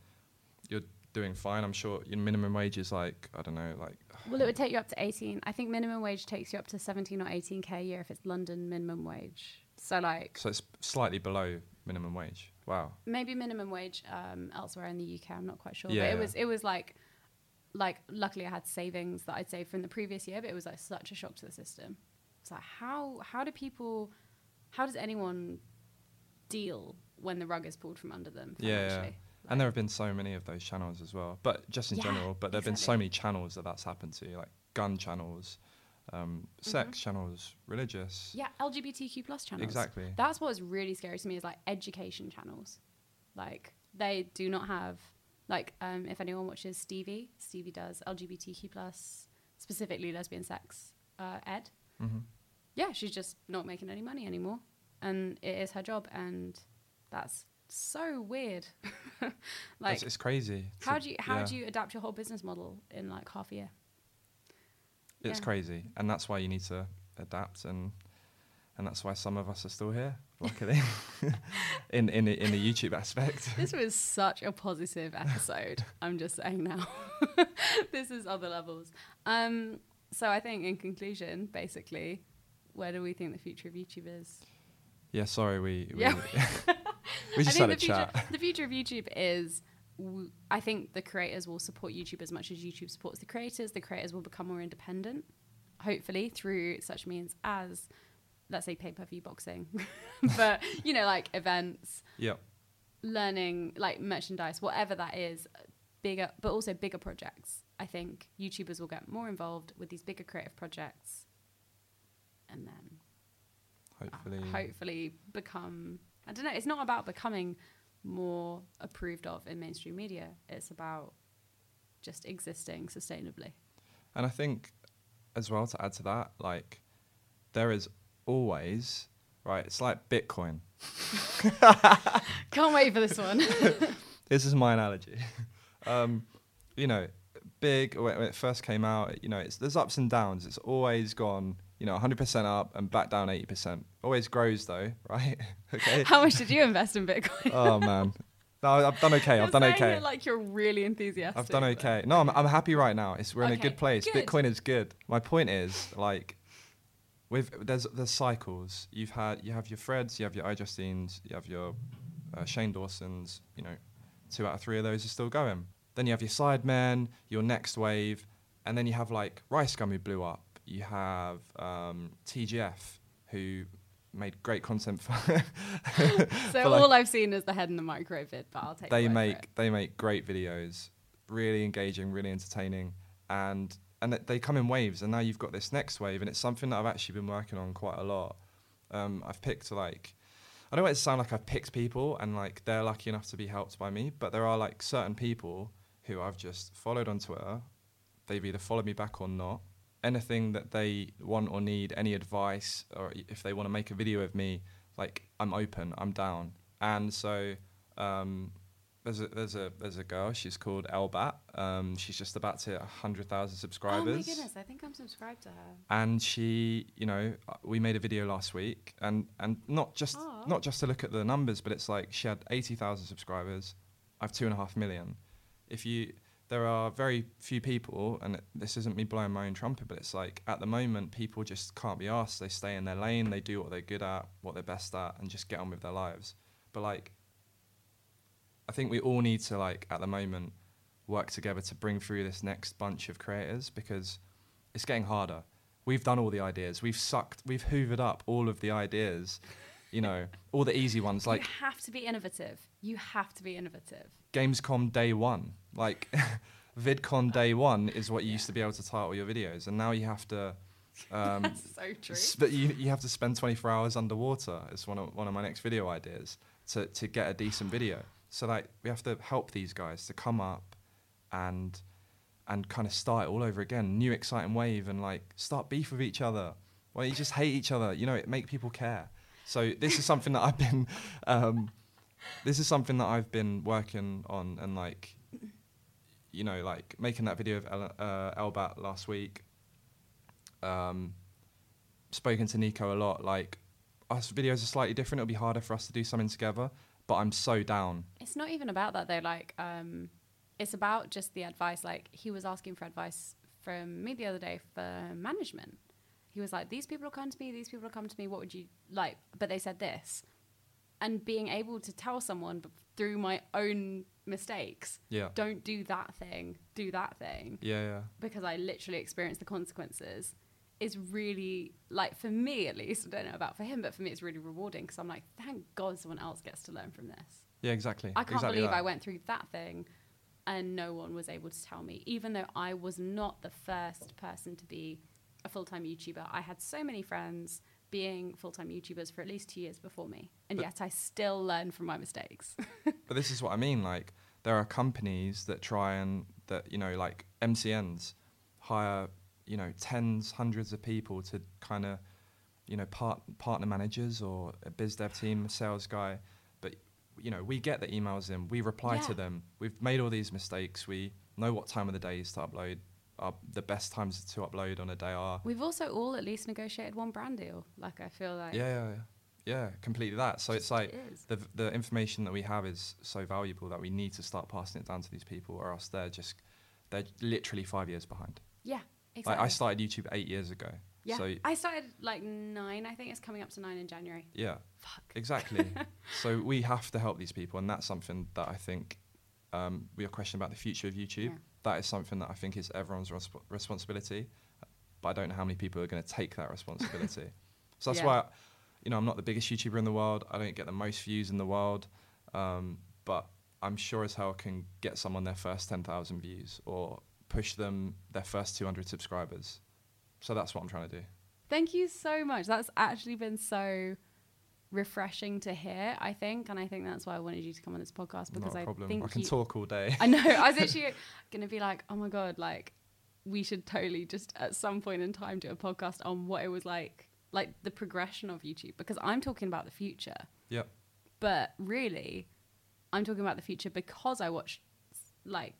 you're doing fine. I'm sure your minimum wage is like I don't know, like Well, it would take you up to 18. I think minimum wage takes you up to 17 or 18k a year if it's London minimum wage. So like so it's slightly below minimum wage. Wow. maybe minimum wage um, elsewhere in the UK. I'm not quite sure. Yeah, but it was it was like like luckily I had savings that I'd saved from the previous year, but it was like such a shock to the system. It's like how how do people how does anyone deal when the rug is pulled from under them? Yeah, yeah. And there have been so many of those channels as well. But just in Yeah, general, but there have been so many channels that that's happened to, like gun channels, um, sex channels, religious. Mm-hmm. Yeah, LGBTQ plus channels. Exactly. That's what is really scary to me is like education channels. Like they do not have like um, if anyone watches Stevie, Stevie does LGBTQ plus specifically lesbian sex uh, ed. hmm Yeah, she's just not making any money anymore, and it is her job, and that's so weird. like it's, it's crazy. how do you how yeah. do you adapt your whole business model in like half a year? It's Yeah. crazy, and that's why you need to adapt, and and that's why some of us are still here, luckily, in in the, in the YouTube aspect. This was such a positive episode. I'm just saying now. this is other levels. Um, so I think in conclusion, basically, where do we think the future of YouTube is? Yeah, sorry, we we, Yeah. We just I had a think the future, chat. the future of YouTube is. w- I think the creators will support YouTube as much as YouTube supports the creators. The creators will become more independent, hopefully through such means as, let's say, pay-per-view boxing, but you know, like events, Yep. learning like merchandise, whatever that is, bigger, but also bigger projects. I think YouTubers will get more involved with these bigger creative projects, and then uh, Hopefully. hopefully become. I don't know. It's not about becoming more approved of in mainstream media. It's about just existing sustainably. And I think, as well, to add to that, like, there is always, right, it's like Bitcoin. Can't wait for this one. This is my analogy. um, you know, big, when when it first came out, you know, it's, there's ups and downs. It's always gone, you know, 100% up and back down 80%. Always grows, though, right? okay. How much did you invest in Bitcoin? oh, man. No, I've done okay. I've done okay. like you're really enthusiastic. I've done but- okay. No, I'm, I'm happy right now. It's we're in a good place. good. Bitcoin is good. My point is like, with there's there's cycles. You've had you have your Freds, you have your iJustines, you have your uh, Shane Dawsons. You know, two out of three of those are still going. Then you have your Sidemen, your Next Wave, and then you have like Rice Gum who blew up. You have um, TGF who made great content for. So for, like, all I've seen is the head in the micro vid, but I'll take. they your word for make they make great videos, really engaging, really entertaining, and and th- they come in waves. And now you've got this next wave, and it's something that I've actually been working on quite a lot. Um, I've picked like I don't want it to sound like I've picked people and like they're lucky enough to be helped by me, but there are like certain people who I've just followed on Twitter. They've either followed me back or not. Anything that they want or need, any advice, or if they want to make a video of me, like I'm open, I'm down. And so um, there's a there's a there's a girl. She's called Elbat. Um, she's just about to hit hundred thousand subscribers Oh my goodness! I think I'm subscribed to her. and she you know uh, we made a video last week and and not just Aw. not just to look at the numbers but it's like she had 80,000 subscribers i have two and a half million if you there are very few people and it- this isn't me blowing my own trumpet but it's like at the moment people just can't be asked they stay in their lane they do what they're good at what they're best at and just get on with their lives but like i think we all need to like at the moment work together to bring through this next bunch of creators because it's getting harder. We've done all the ideas. We've sucked. We've hoovered up all of the ideas. You know, all the easy ones like you have to be innovative. You have to be innovative. Gamescom day one. Like VidCon day one is what you used to be able to title your videos, and now you have to. Um, That's so true. Sp- you, you have to spend 24 hours underwater. It's one of one of my next video ideas to to get a decent video. So like we have to help these guys to come up and and kind of start all over again, new exciting wave, and like start beef with each other. Well, you just hate each other. You know, it make people care. So this is something that I've been. Um, this is something that I've been working on and like, you know, like making that video of El- uh, Elbat last week. Um, spoken to Nico a lot. Like, us videos are slightly different, it'll be harder for us to do something together. But I'm so down. It's not even about that though. Like, um, it's about just the advice. Like, he was asking for advice from me the other day for management. He was like, "These people will come to me. These people will come to me. What would you like?" But they said this, and being able to tell someone through my own mistakes, Yeah. don't do that thing, do that thing, Yeah, yeah. because I literally experienced the consequences. Is really like for me at least. I don't know about for him, but for me it's really rewarding because I'm like, thank God someone else gets to learn from this. Yeah, exactly. I can't exactly believe that. I went through that thing and no one was able to tell me, even though I was not the first person to be a full time YouTuber. I had so many friends being full time YouTubers for at least two years before me, and But- yet I still learn from my mistakes. But this is what I mean. Like, there are companies that try and that you know, like MCNs, hire you know tens, hundreds of people to kind of you know part partner managers or a biz dev team, sales guy. But you know, we get the emails in, we reply to them. We've made all these mistakes. We know what time of the day is to upload. Our, the best times to upload on a day are We've also all at least negotiated one brand deal. Like I feel like yeah, yeah, yeah, yeah, completely that. So it's like it the the information that we have is so valuable that we need to start passing it down to these people, or else they're just they're literally five years behind. yeah, exactly. Like I started YouTube eight years ago. yeah, So I started like nine. I think it's coming up to nine in January. yeah, Fuck. exactly. so we have to help these people, and that's something that I think um, we are questioning about the future of YouTube. Yeah. That is something that I think is everyone's resp- responsibility, but I don't know how many people are going to take that responsibility. so that's Yeah. why, you know, I'm not the biggest YouTuber in the world. I don't get the most views in the world, um, but I'm sure as hell can get someone their first 10,000 views or push them their first 200 subscribers. So that's what I'm trying to do. Thank you so much. That's actually been so refreshing to hear, I think. And I think that's why I wanted you to come on this podcast because I think I can you, talk all day. I know. I was actually going to be like, oh my God, like, we should totally just at some point in time do a podcast on what it was like, like the progression of YouTube, because I'm talking about the future. Yeah. But really, I'm talking about the future because I watched, like,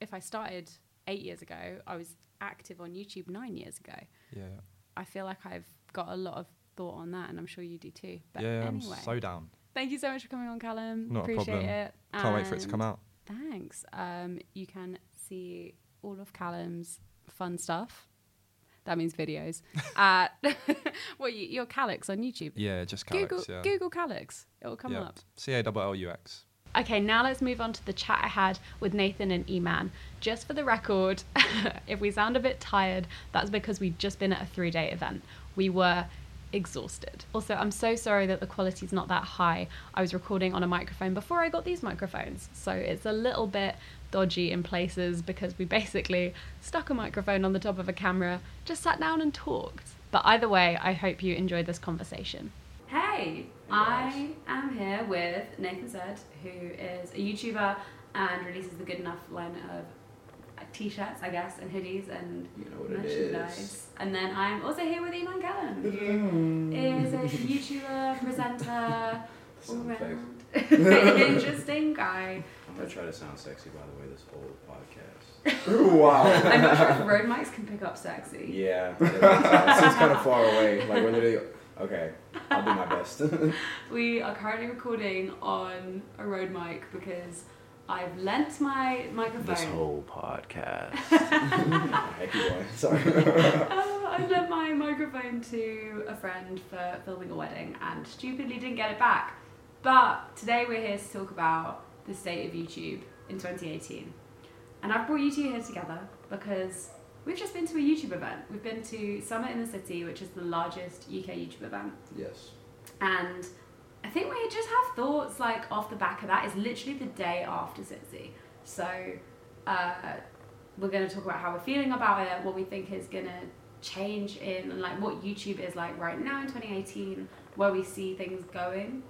if I started eight years ago, I was active on YouTube nine years ago. Yeah. I feel like I've got a lot of thought on that, and I'm sure you do too. But yeah, anyway, I'm so down. thank you so much for coming on, Callum. Not a problem. it. Can't wait for it to come out. Thanks. Um, you can see all of Callum's fun stuff. That means videos at well, you, your Callux on YouTube. Yeah, just Callux. Google yeah. Google Callux. It will come yeah. up. C A L L U X. Okay, now let's move on to the chat I had with Nathan and Eman. Just for the record, if we sound a bit tired, that's because we've just been at a three day event. We were exhausted. Also, I'm so sorry that the quality's not that high. I was recording on a microphone before I got these microphones, so it's a little bit dodgy in places because we basically stuck a microphone on the top of a camera, just sat down and talked. But either way, I hope you enjoyed this conversation. Hey, I am here with Nathan Zed, who is a YouTuber and releases the Good Enough line of t-shirts, I guess, and hoodies and You know what merchandise. is. And then I'm also here with Eman Kellam, who mm. is a YouTuber, presenter, all Sound interesting guy. I'm gonna try to sound sexy by the way this whole podcast. wow. I'm not sure if Rode mics can pick up sexy. Yeah, it seems kind of far away. Like we're literally okay. I'll do my best. We are currently recording on a Rode mic because I've lent my microphone. this whole podcast. Heck boy. Sorry. Oh, I lent my microphone to a friend for filming a wedding and stupidly didn't get it back. But today we're here to talk about the state of YouTube in 2018. And I've brought you two here together because we've just been to a YouTube event. We've been to Summer in the City, which is the largest UK YouTube event. yes. And I think we just have thoughts like off the back of that. It's literally the day after SitC. So uh, we're going to talk about how we're feeling about it, what we think is going to change in like what YouTube is like right now in 2018, where we see things going,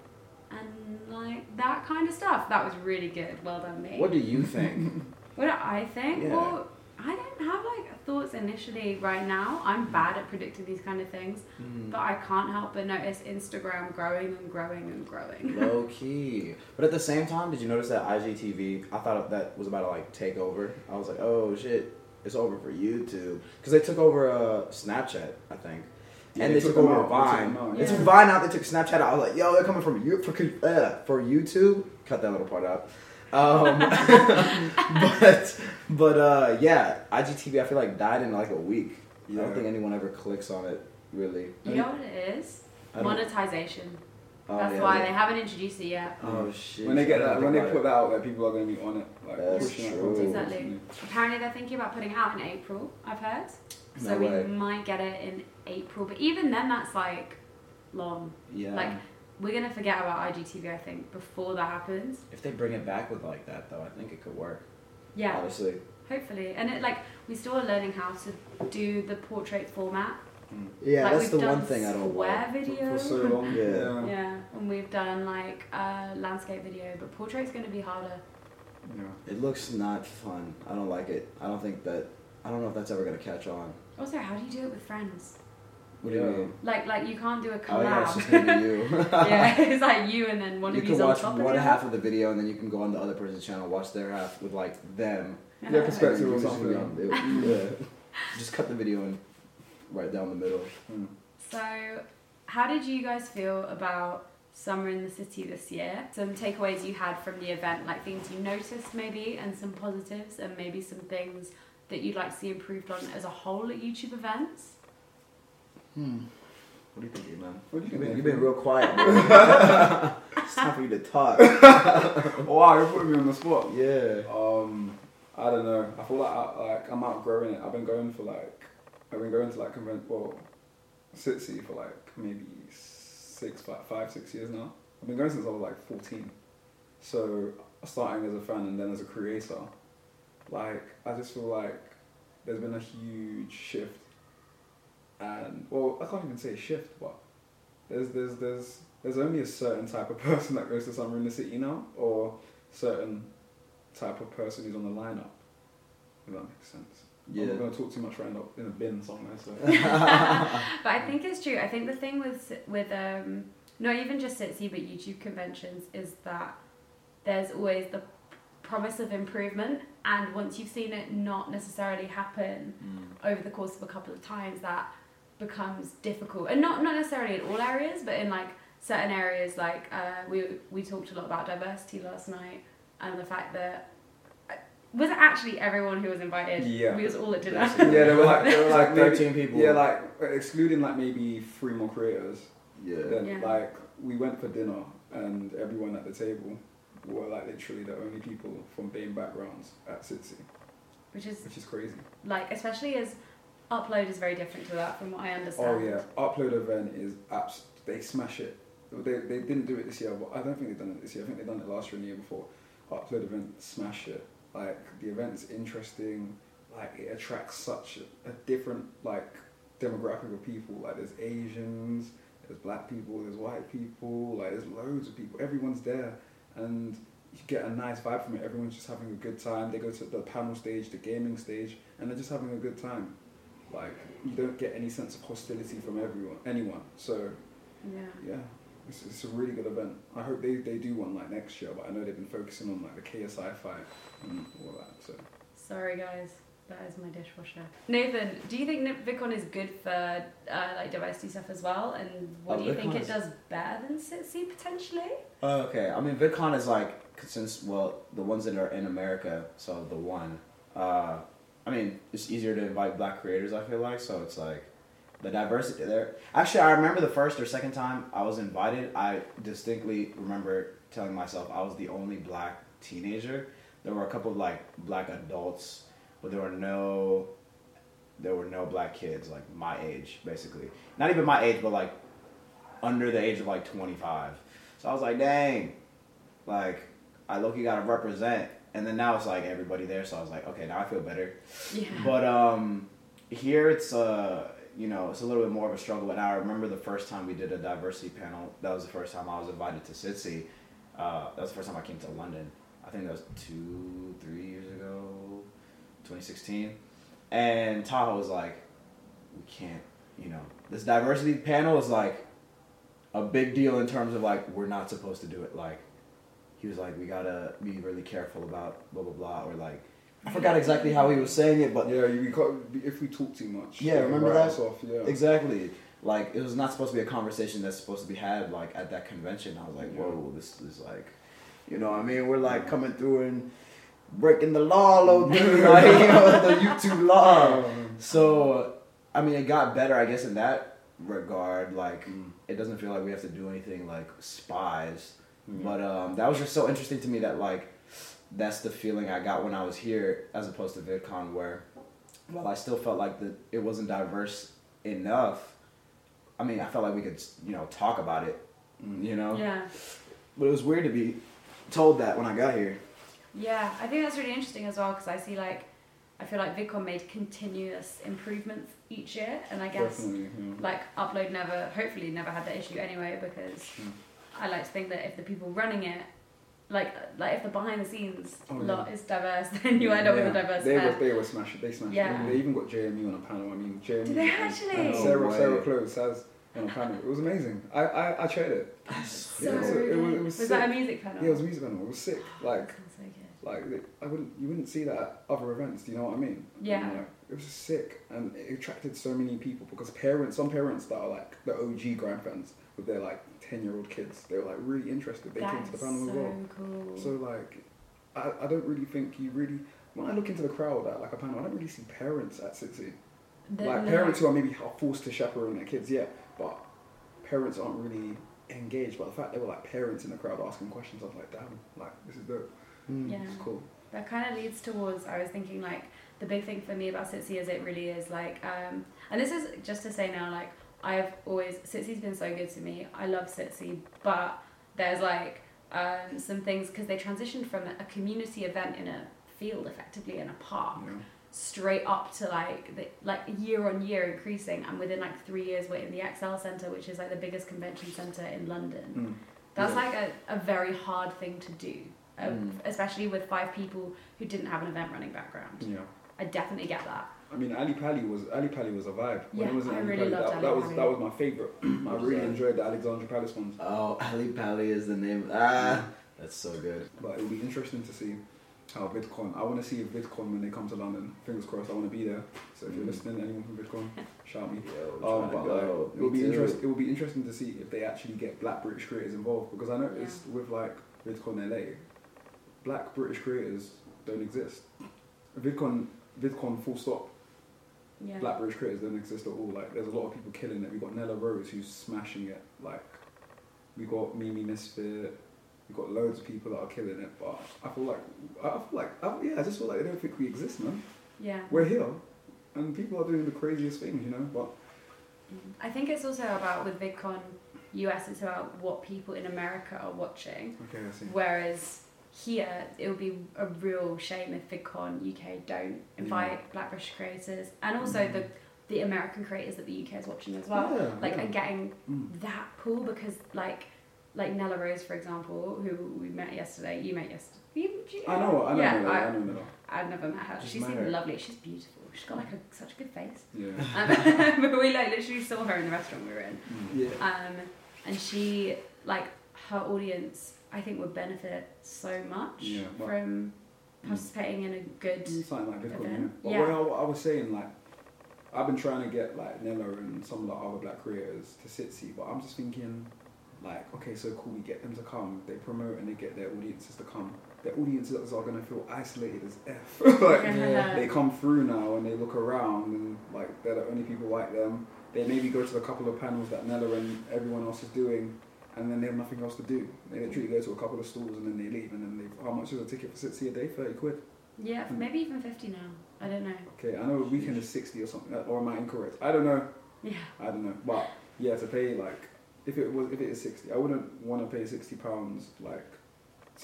and like that kind of stuff. That was really good. Well done, me. What do you think? What do I think? Yeah. Well, I don't have like thoughts initially right now. I'm bad at predicting these kind of things, Mm. but I can't help but notice Instagram growing and growing and growing. Low key. But at the same time, did you notice that IGTV? I thought that was about to like take over. I was like, oh shit, it's over for YouTube because they took over uh, Snapchat, I think. Yeah, and they they took took over out, they took Vine. them out, They took yeah. Vine out. They took Snapchat out. I was like, yo, they're coming from you for uh, for YouTube. Cut that little part out. Um, but but uh, yeah, IGTV I feel like died in like a week. I don't think anyone ever clicks on it really. You know what it is? Monetization. Oh, That's yeah, why yeah. they haven't introduced it yet. Oh shit! When they get that, when they put about that out there, people are going to be on it, like That's true. content Exactly. Apparently, they're thinking about putting it out in April. I've heard. So No we might get it in April, but even then, that's like long. Yeah. Like we're gonna forget about IGTV. I think before that happens. if they bring it back with like that though, I think it could work. Yeah, Honestly. hopefully. And it like we still are learning how to do the portrait format. Yeah, like, that's we've the done one thing I don't square like. video. For so long, Yeah. yeah. Yeah, and we've done like uh, landscape video, but portrait's gonna be harder. yeah. It looks not fun. I don't like it. I don't think that. I don't know if that's ever gonna catch on. Also, how do you do it with friends? What do you mean? Like, like you can't do a collab. Oh yeah, it's just gonna be you. yeah, it's like you and then one you of can you's on watch top one of the half of the video and then you can go on the other person's channel, watch their half with like them. Yeah, perspective And or you're just gonna something. be Yeah. just cut the video and right down the middle. Mm. So, how did you guys feel about Summer in the City this year? Some takeaways you had from the event, like things you noticed maybe, and some positives, and maybe some things that you'd like to see improved on as a whole at YouTube events. Hmm. What do you think, man? What do you You've been, you've been real quiet, bro. it's time for you to talk. wow, you're putting me on the spot. Yeah. Um, I don't know. I feel like I, like I'm outgrowing it. I've been going for like I've been going to like convent well, SitC for like maybe six, five, five, six years now. I've been going since I was like 14. So starting as a fan and then as a creator, like I just feel like there's been a huge shift. And well, I can't even say shift, but there's there's there's there's only a certain type of person that goes to Summer in the City now, or certain type of person who's on the lineup. If that makes sense. Yeah. I'm not going to talk too much right now in a bin somewhere. So But I think it's true. I think the thing with with um, not even just SitC but YouTube conventions is that there's always the promise of improvement, and once you've seen it not necessarily happen over the course of a couple of times, that becomes difficult. And not not necessarily in all areas, but in like certain areas. Like uh, we we talked a lot about diversity last night, and the fact that. Was it actually everyone who was invited? Yeah. We was all at dinner. yeah, there were like they were like maybe- 13 people. Yeah, like excluding like maybe three more creators. Yeah. Then Yeah. like we went for dinner and everyone at the table were like literally the only people from BAME backgrounds at SitC, Which is which is crazy. like especially as upload is very different to that from what I oh, understand. Oh yeah, upload event is abs. They smash it. They, they didn't do it this year, but I don't think they've done it this year. I think they've done it last year and the year before. Upload event smash it. Like the event's interesting. Like it attracts such a, a different like demographic of people. Like there's Asians, there's black people, there's white people. Like there's loads of people. Everyone's there, and you get a nice vibe from it. Everyone's just having a good time. They go to the panel stage, the gaming stage, and they're just having a good time. Like you don't get any sense of hostility from everyone, anyone. So Yeah. yeah, it's, it's a really good event. I hope they, they do one like next year, but I know they've been focusing on like the KSI fight and all that. So Sorry guys, that is my dishwasher. Nathan, do you think Nip- VidCon is good for uh, like diversity stuff as well? And what Oh, do you think VidCon it is- does better than SitC potentially? Oh, okay. I mean, VidCon is like since well the ones that are in America, so the one. Uh, I mean, it's easier to invite black creators. I feel like so it's like the diversity there. Actually, I remember the first or second time I was invited. I distinctly remember telling myself I was the only black teenager. There were a couple of like black adults, but there were no. There were no black kids like my age, basically. Not even my age, but like under the age of like twenty five. So I was like, dang, like I look, you gotta represent. And then now it's like everybody there, so I was like, okay, now I feel better. Yeah. But um, here it's uh, you know, it's a little bit more of a struggle. And I remember the first time we did a diversity panel. That was the first time I was invited to SitC. Uh, that was the first time I came to London. I think that was two, three years ago, 2016. And Tahoe was like, we can't, you know, this diversity panel is like a big deal in terms of like we're not supposed to do it. Like he was like, we gotta be really careful about blah blah blah, or like I forgot exactly how he was saying it, but yeah, you, can't, if we talk too much, Yeah, remember that? off, yeah. Exactly. like it was not supposed to be a conversation that's supposed to be had like at that convention. I was like, Yeah. whoa, this is like, you know, what I mean, we're like coming through and breaking the law, low dude, like you know, the YouTube law. So, I mean, it got better, I guess, in that regard. Like, Mm. it doesn't feel like we have to do anything like spies. Mm. But um, that was just so interesting to me that like that's the feeling I got when I was here, as opposed to VidCon, where while I still felt like that it wasn't diverse enough. I mean, I felt like we could, you know, talk about it, Mm. you know. Yeah. But it was weird to be told that when I got here. Yeah, I think that's really interesting as well because I see like, I feel like VidCon made continuous improvements each year, and I guess Definitely. Yeah. like upload never, hopefully never had that issue anyway because Mm. I like to think that if the people running it, like like if the behind the scenes Oh, lot yeah. is diverse, then you end up with a Yeah. diverse They were, they were smashed. They smashed. Yeah. It. They even got JMU on a panel. I mean, JMU. Did they actually? and Sarah, way. Sarah Close has on a panel. It was amazing. I I, I tried it. So Yeah, it was- it was- it good. was was that a music panel? Yeah, it was a music panel. It was sick. Oh, like so like I wouldn't you wouldn't see that at other events. Do you know what I mean? Yeah. And, like, it was just sick, and it attracted so many people because parents, some parents that are like the OG grand fans with their like ten year old kids, they were like really interested. They came to the panel so as well. cool. So like, I, I don't really think you really. When I look into the crowd at like a panel, I don't really see parents at City. The- like no. parents who are maybe forced to chaperone their kids, yeah, but parents aren't really engaged. But the fact they were like parents in the crowd asking questions, I was like, damn, like this is dope. Yeah. It's cool. that kind of leads towards i was thinking like the big thing for me about SitC is it really is like um and this is just to say now like i've always SitC's been so good to me i love SitC but there's like um some things because they transitioned from a community event in a field effectively in a park Yeah. straight up to like the, like year on year increasing and within like three years we're in the ExCeL Centre which is like the biggest convention centre in London Mm. that's Yeah. like a, a very hard thing to do, uh, Mm. especially with five people who didn't have an event running background. Yeah. I definitely get that. I mean, Ali Pali was Ali Pali was a vibe. When Yeah, it was in I Ali really Pali, loved that, Ali that was Pali. that was my favorite. I really Yeah. enjoyed the Alexandra Palace ones. Oh, Ali Pali is the name. Ah, that's so good. But it'll be interesting to see how VidCon. I want to see VidCon when they come to London. Fingers crossed. I want to be there. So if you're Mm. listening, anyone from VidCon, shout me. Yo, Um, but like, it will be interesting. It will be interesting to see if they actually get Black British creators involved because I noticed with like VidCon LA, Black British creators don't exist. VidCon, VidCon, full stop. Yeah. Black British creators don't exist at all. Like, there's a lot of people killing it. We've got Nella Rose who's smashing it. Like, we got Mimi Misfit. We've got loads of people that are killing it. But I feel like, I feel like, I, yeah, I just feel like they don't think we exist, man. Yeah. We're here, and people are doing the craziest things, you know. But mm-hmm. I think it's also about with VidCon US, it's about what people in America are watching. okay, I see. Whereas here, it would be a real shame if VidCon UK don't invite Black British creators and also the the American creators that the UK is watching as well. Yeah, like yeah. and getting Mm. that pool because like like Nella Rose for example, who we met yesterday. You met yesterday. You, you, I know, I know, yeah, Nella, I, I know Nella. I've never met her. Just She seemed lovely. She's beautiful. She's got like a, such a good face. Yeah. Um, but we like literally saw her in the restaurant we were in. Yeah. Um, and she like her audience I think would benefit so much Yeah, well- from participating in a good Mm, Something like VidCon, yeah. Event. But Yeah. what I, I was saying, like, I've been trying to get like Nella and some of the other black creators to sit SitC, but I'm just thinking, like, okay, so cool, we get them to come, they promote and they get their audiences to come. Their audiences are gonna feel isolated as f. like, Yeah. they come through now and they look around and like they're the only people like them. They maybe go to the couple of panels that Nella and everyone else is doing, and then they have nothing else to do. They literally go to a couple of stalls and then they leave, and then they how much is a ticket for SitC a day? Thirty quid. yeah maybe even 50 now I don't know Okay, I know a weekend is 60 or something, uh, or am I incorrect? I don't know. yeah I don't know. But yeah, to pay like, if it was, if it is 60, I wouldn't want to pay 60 pounds like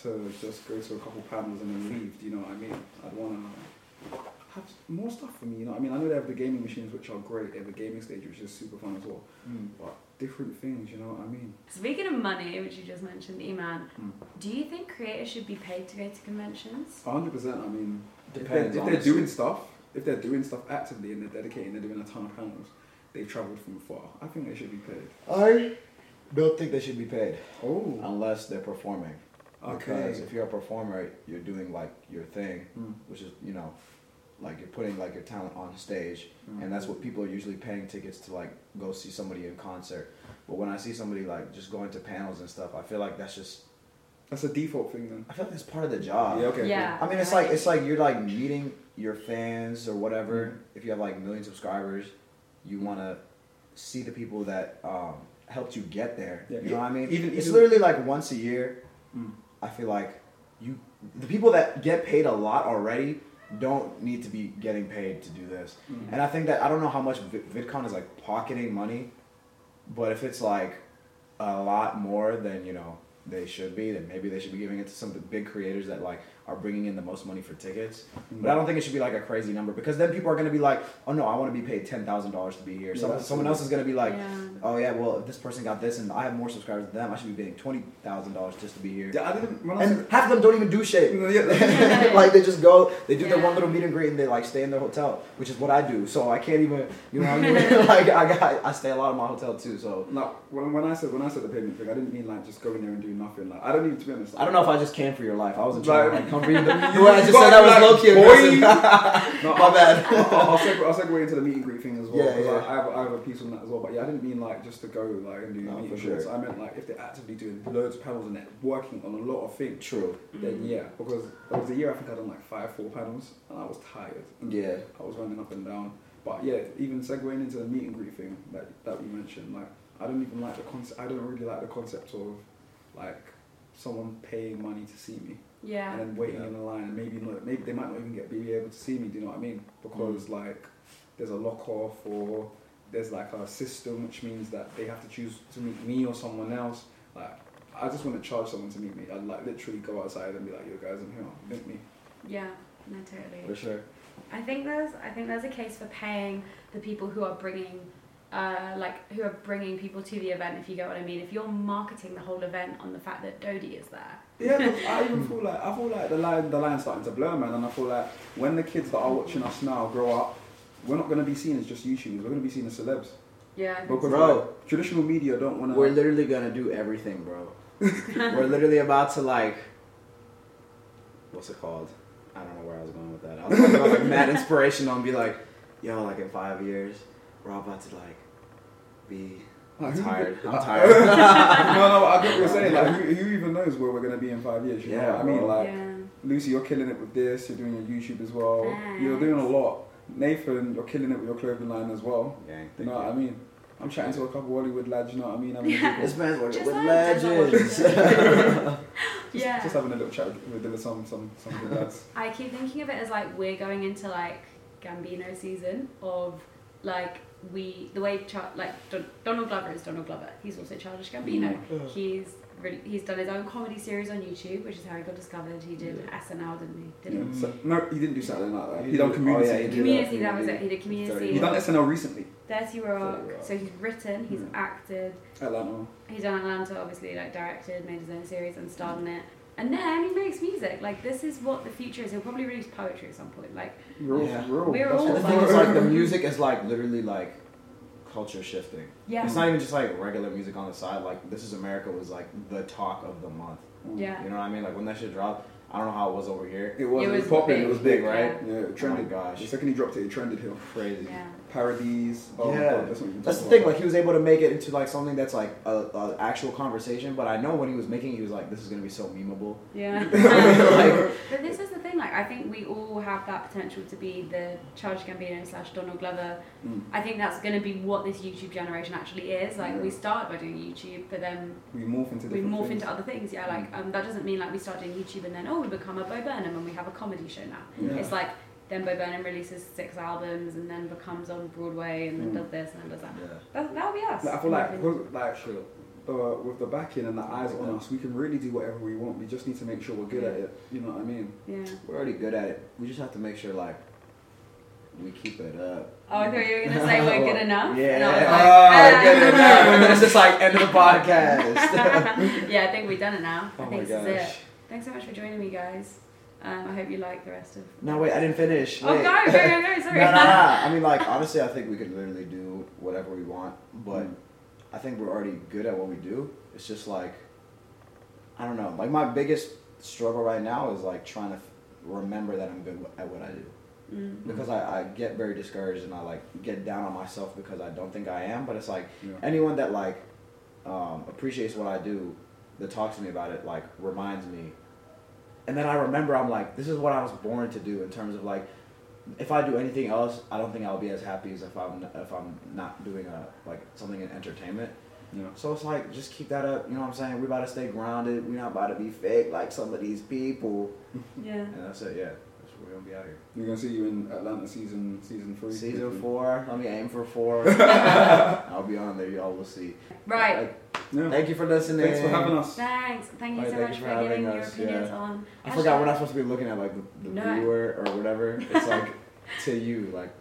to just go to a couple of panels and then leave. Do you know what I mean? I'd want to have more stuff for me. You know what I mean? I know they have the gaming machines which are great. They have a gaming stage which is super fun as well. Mm. But different things, you know what I mean? speaking of money which you just mentioned Eman Mm. do you think creators should be paid to go to conventions 100%. I mean, if they're, Depends, if they're doing stuff, if they're doing stuff actively and they're dedicating, they're doing a ton of panels. They've travelled from far. I think they should be paid. I don't think they should be paid Oh, unless they're performing. okay. Because if you're a performer, you're doing like your thing, Mm. which is you know, like you're putting like your talent on stage, and that's what people are usually paying tickets to like go see somebody in concert. But when I see somebody like just going to panels and stuff, I feel like that's just That's a default thing then. I feel like it's part of the job. Yeah, okay. Yeah. I mean, it's like it's like you're like meeting your fans or whatever. If you have like a million subscribers, you want to see the people that um, helped you get there. Yeah. You know what I mean? Even- it's even- literally like once a year. Mm. I feel like you, the people that get paid a lot already, don't need to be getting paid to do this. Mm. And I think that I don't know how much VidCon is like pocketing money, but if it's like a lot more than you know they should be, then maybe they should be giving it to some of the big creators that like are bringing in the most money for tickets. But mm. I don't think it should be like a crazy number because then people are going to be like, oh no, I want to be paid ten thousand dollars to be here. Yeah, Someone, that's someone else is going to be like, Yeah. oh yeah, well if this person got this and I have more subscribers than them, I should be paying twenty thousand dollars just to be here. Yeah, I didn't. When I And said, half of them don't even do shit. Like they just go, they do their Yeah. one little meet and greet, and they like stay in their hotel, which is what I do. So I can't even, you know what I mean? like I got, I stay a lot in my hotel too. So no, when, when I said when I said the payment thing, I didn't mean like just going there and doing nothing. Like I don't even to be honest. I don't know if I just came for your life. I wasn't trying to Like- like come read the, the way I just said got that was like, low key boy. aggressive. No, My bad. I'll, I'll, segue, I'll segue into the meet and greet thing as well. Yeah, 'cause yeah. I, I, have, I have a piece on that as well. But yeah, I didn't mean like just to go like and do No, meet for and greets. sure. I meant like if they're actively doing loads of panels and they're working on a lot of things, True. then mm. yeah. Because there was a year I think I done like five, four panels and I was tired. And Yeah. I was running up and down. But yeah, even segueing into the meet and greet thing that that we mentioned, like I don't even like the concept. I don't really like the concept of like someone paying money to see me Yeah. and then waiting Yeah. in the line and maybe not, maybe they might not even get be able to see me. Do you know what I mean? Because mm. like there's a lock off or there's like a system which means that they have to choose to meet me or someone else. Like I just want to charge someone to meet me. I'd like literally go outside and be like, "Yo guys, I'm here. Meet me." Yeah. No, totally. For sure. I think there's I think there's a case for paying the people who are bringing uh, like who are bringing people to the event if you get what I mean if you're marketing the whole event on the fact that Dodie is there Yeah, I even feel like I feel like the line the line's starting to blur, man, and I feel like when the kids that are watching us now grow up, we're not gonna be seen as just YouTubers. We're gonna be seen as celebs. yeah Because Bro. like, traditional media don't want to. We're literally gonna do everything, bro. We're literally about to like, what's it called? I don't know where I was going with that. I was talking about like mad inspirational and be like, yo, like in five years, we're all about to like be. I'm tired. I'm tired. no, no, I get what you're saying. Like, who, who even knows where we're gonna be in five years? You know Yeah, what I mean? Like, yeah Lucy, you're killing it with this. You're doing your YouTube as well. Thanks. You're doing a lot. Nathan, you're killing it with your clothing line as well. Gang, You thank know what I mean? I'm chatting to a couple of Hollywood lads. You know what I mean? I'm Yeah. This man's working with like legends. just, yeah just having a little chat with, with some some some good lads. I keep thinking of it as like we're going into like Gambino season of like we the way Char- like Don- Donald Glover is Donald Glover. He's also Childish Gambino. Mm, he's really, he's done his own comedy series on YouTube, which is how he got discovered. He did SNL, didn't he? Didn't So, no, he didn't do Saturday Night Live. He He done did- oh, Community. oh, yeah, he he? did Community, that. that was it. He did Community. He done SNL recently. Dirty Rock. 30 Rock. So he's written, he's Yeah. acted, Atlanta. he's done Atlanta, obviously, like directed, made his own series and starred in it. And then he makes music. Like this is what the future is. He'll probably release poetry at some point. Like Real, Yeah. real. We're That's all what- the thing is, like, the music is like literally like culture shifting. yeah, It's not even just like regular music on the side. Like This Is America was like the talk of the month. Mm. yeah. You know what I mean? Like when that shit dropped, I don't know how it was over here. It was, It it was, was popping. big. It was big, right? Yeah, it Oh trended. my gosh. The second he dropped it, it trended here. Crazy. Yeah. Parodies. Oh yeah, that's that's the thing. about. Like he was able to make it into like something that's like a, a actual conversation. But I know when he was making, it, he was like, "This is gonna be so memeable." Yeah. Like- but this is the thing, like I think we all have that potential to be the Charles Gambino slash Donald Glover. Mm. I think that's going to be what this YouTube generation actually is. Like we start by doing YouTube, but then We morph into we morph things. into other things. Yeah, like um, that doesn't mean like we start doing YouTube and then oh we become a Bo Burnham and we have a comedy show now. Yeah. It's like then Bo Burnham releases six albums and then becomes on Broadway and then Mm. does this and then does that. Yeah. That that'll be us. Like, I feel my like, opinion. With- uh, with the backing and the eyes on us, we can really do whatever we want. We just need to make sure we're good at it. You know what I mean? yeah. We're already good at it. We just have to make sure like we keep it up. Oh, I thought you were gonna say we're good enough. Yeah. And I was like, ah. good enough. And then it's just like end of the podcast. yeah, I think we've done it now. I Oh think my this is gosh. it. Thanks so much for joining me, guys. Um, I hope you like the rest of. no, wait, I didn't finish. Oh, Wait. go, go, go, go. Sorry. no, no, no. I mean, like, honestly, I think we could literally do whatever we want, but I think we're already good at what we do. It's just like, I don't know. Like, my biggest struggle right now is like trying to f- remember that I'm good at what I do. Mm. because I, I get very discouraged and I like get down on myself because I don't think I am. But it's like Yeah. anyone that like um, appreciates what I do, that talks to me about it, like reminds me. And then I remember I'm like, this is what I was born to do in terms of like, if I do anything else, I don't think I'll be as happy as if I'm if I'm not doing a like something in entertainment. Yeah. So it's like just keep that up. You know what I'm saying? We about to stay grounded. We're not about to be fake like some of these people. Yeah. And that's it. Yeah, that's what we're gonna be out here. We're gonna see you in Atlanta season season three. Season hopefully. four. Let me aim for four. I'll be on there. Y'all will see. Right. Like, Yeah. Thank you for listening. Thanks for having us. Thanks. Thank you Right, so thank much you for, for having giving your opinions yeah. on. I forgot we're not supposed to be looking at like the, the No. viewer or whatever. It's like to you, like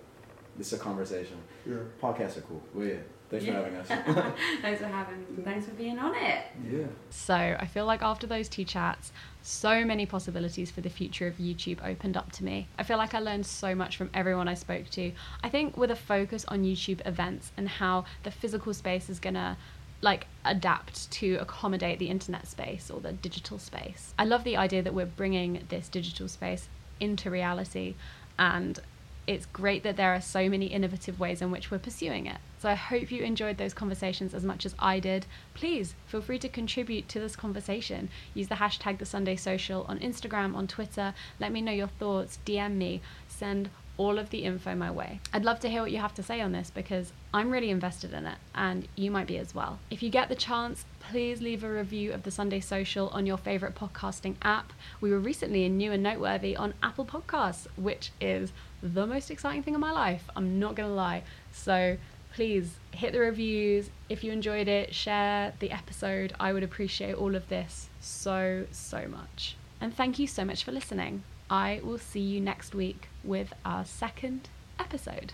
it's a conversation. Yeah. Podcasts are cool. Well, yeah. Thanks Yeah. for having us. Thanks for having. Thanks for being on it. Yeah. So I feel like after those two chats, so many possibilities for the future of YouTube opened up to me. I feel like I learned so much from everyone I spoke to. I think with a focus on YouTube events and how the physical space is gonna like adapt to accommodate the internet space or the digital space. I love the idea that we're bringing this digital space into reality and it's great that there are so many innovative ways in which we're pursuing it. So I hope you enjoyed those conversations as much as I did. Please feel free to contribute to this conversation. Use the hashtag the Sunday Social on Instagram, on Twitter. Let me know your thoughts, DM me, send all of the info my way. I'd love to hear what you have to say on this because I'm really invested in it and you might be as well. If you get the chance, please leave a review of the Sunday Social on your favorite podcasting app. We were recently in new and noteworthy on Apple Podcasts, which is the most exciting thing in my life. I'm not going to lie. So please hit the reviews. If you enjoyed it, share the episode. I would appreciate all of this so, so much. And thank you so much for listening. I will see you next week with our second episode.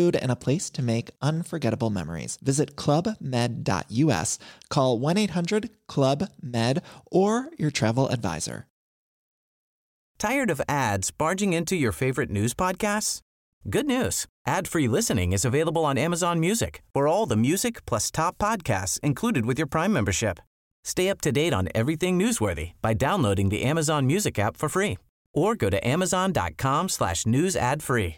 and a place to make unforgettable memories. Visit clubmed.us, call 1 800 Club Med, or your travel advisor. Tired of ads barging into your favorite news podcasts? Good news. Ad-free listening is available on Amazon Music for all the music plus top podcasts included with your Prime membership. Stay up to date on everything newsworthy by downloading the Amazon Music app for free or go to amazon.com slash news ad free.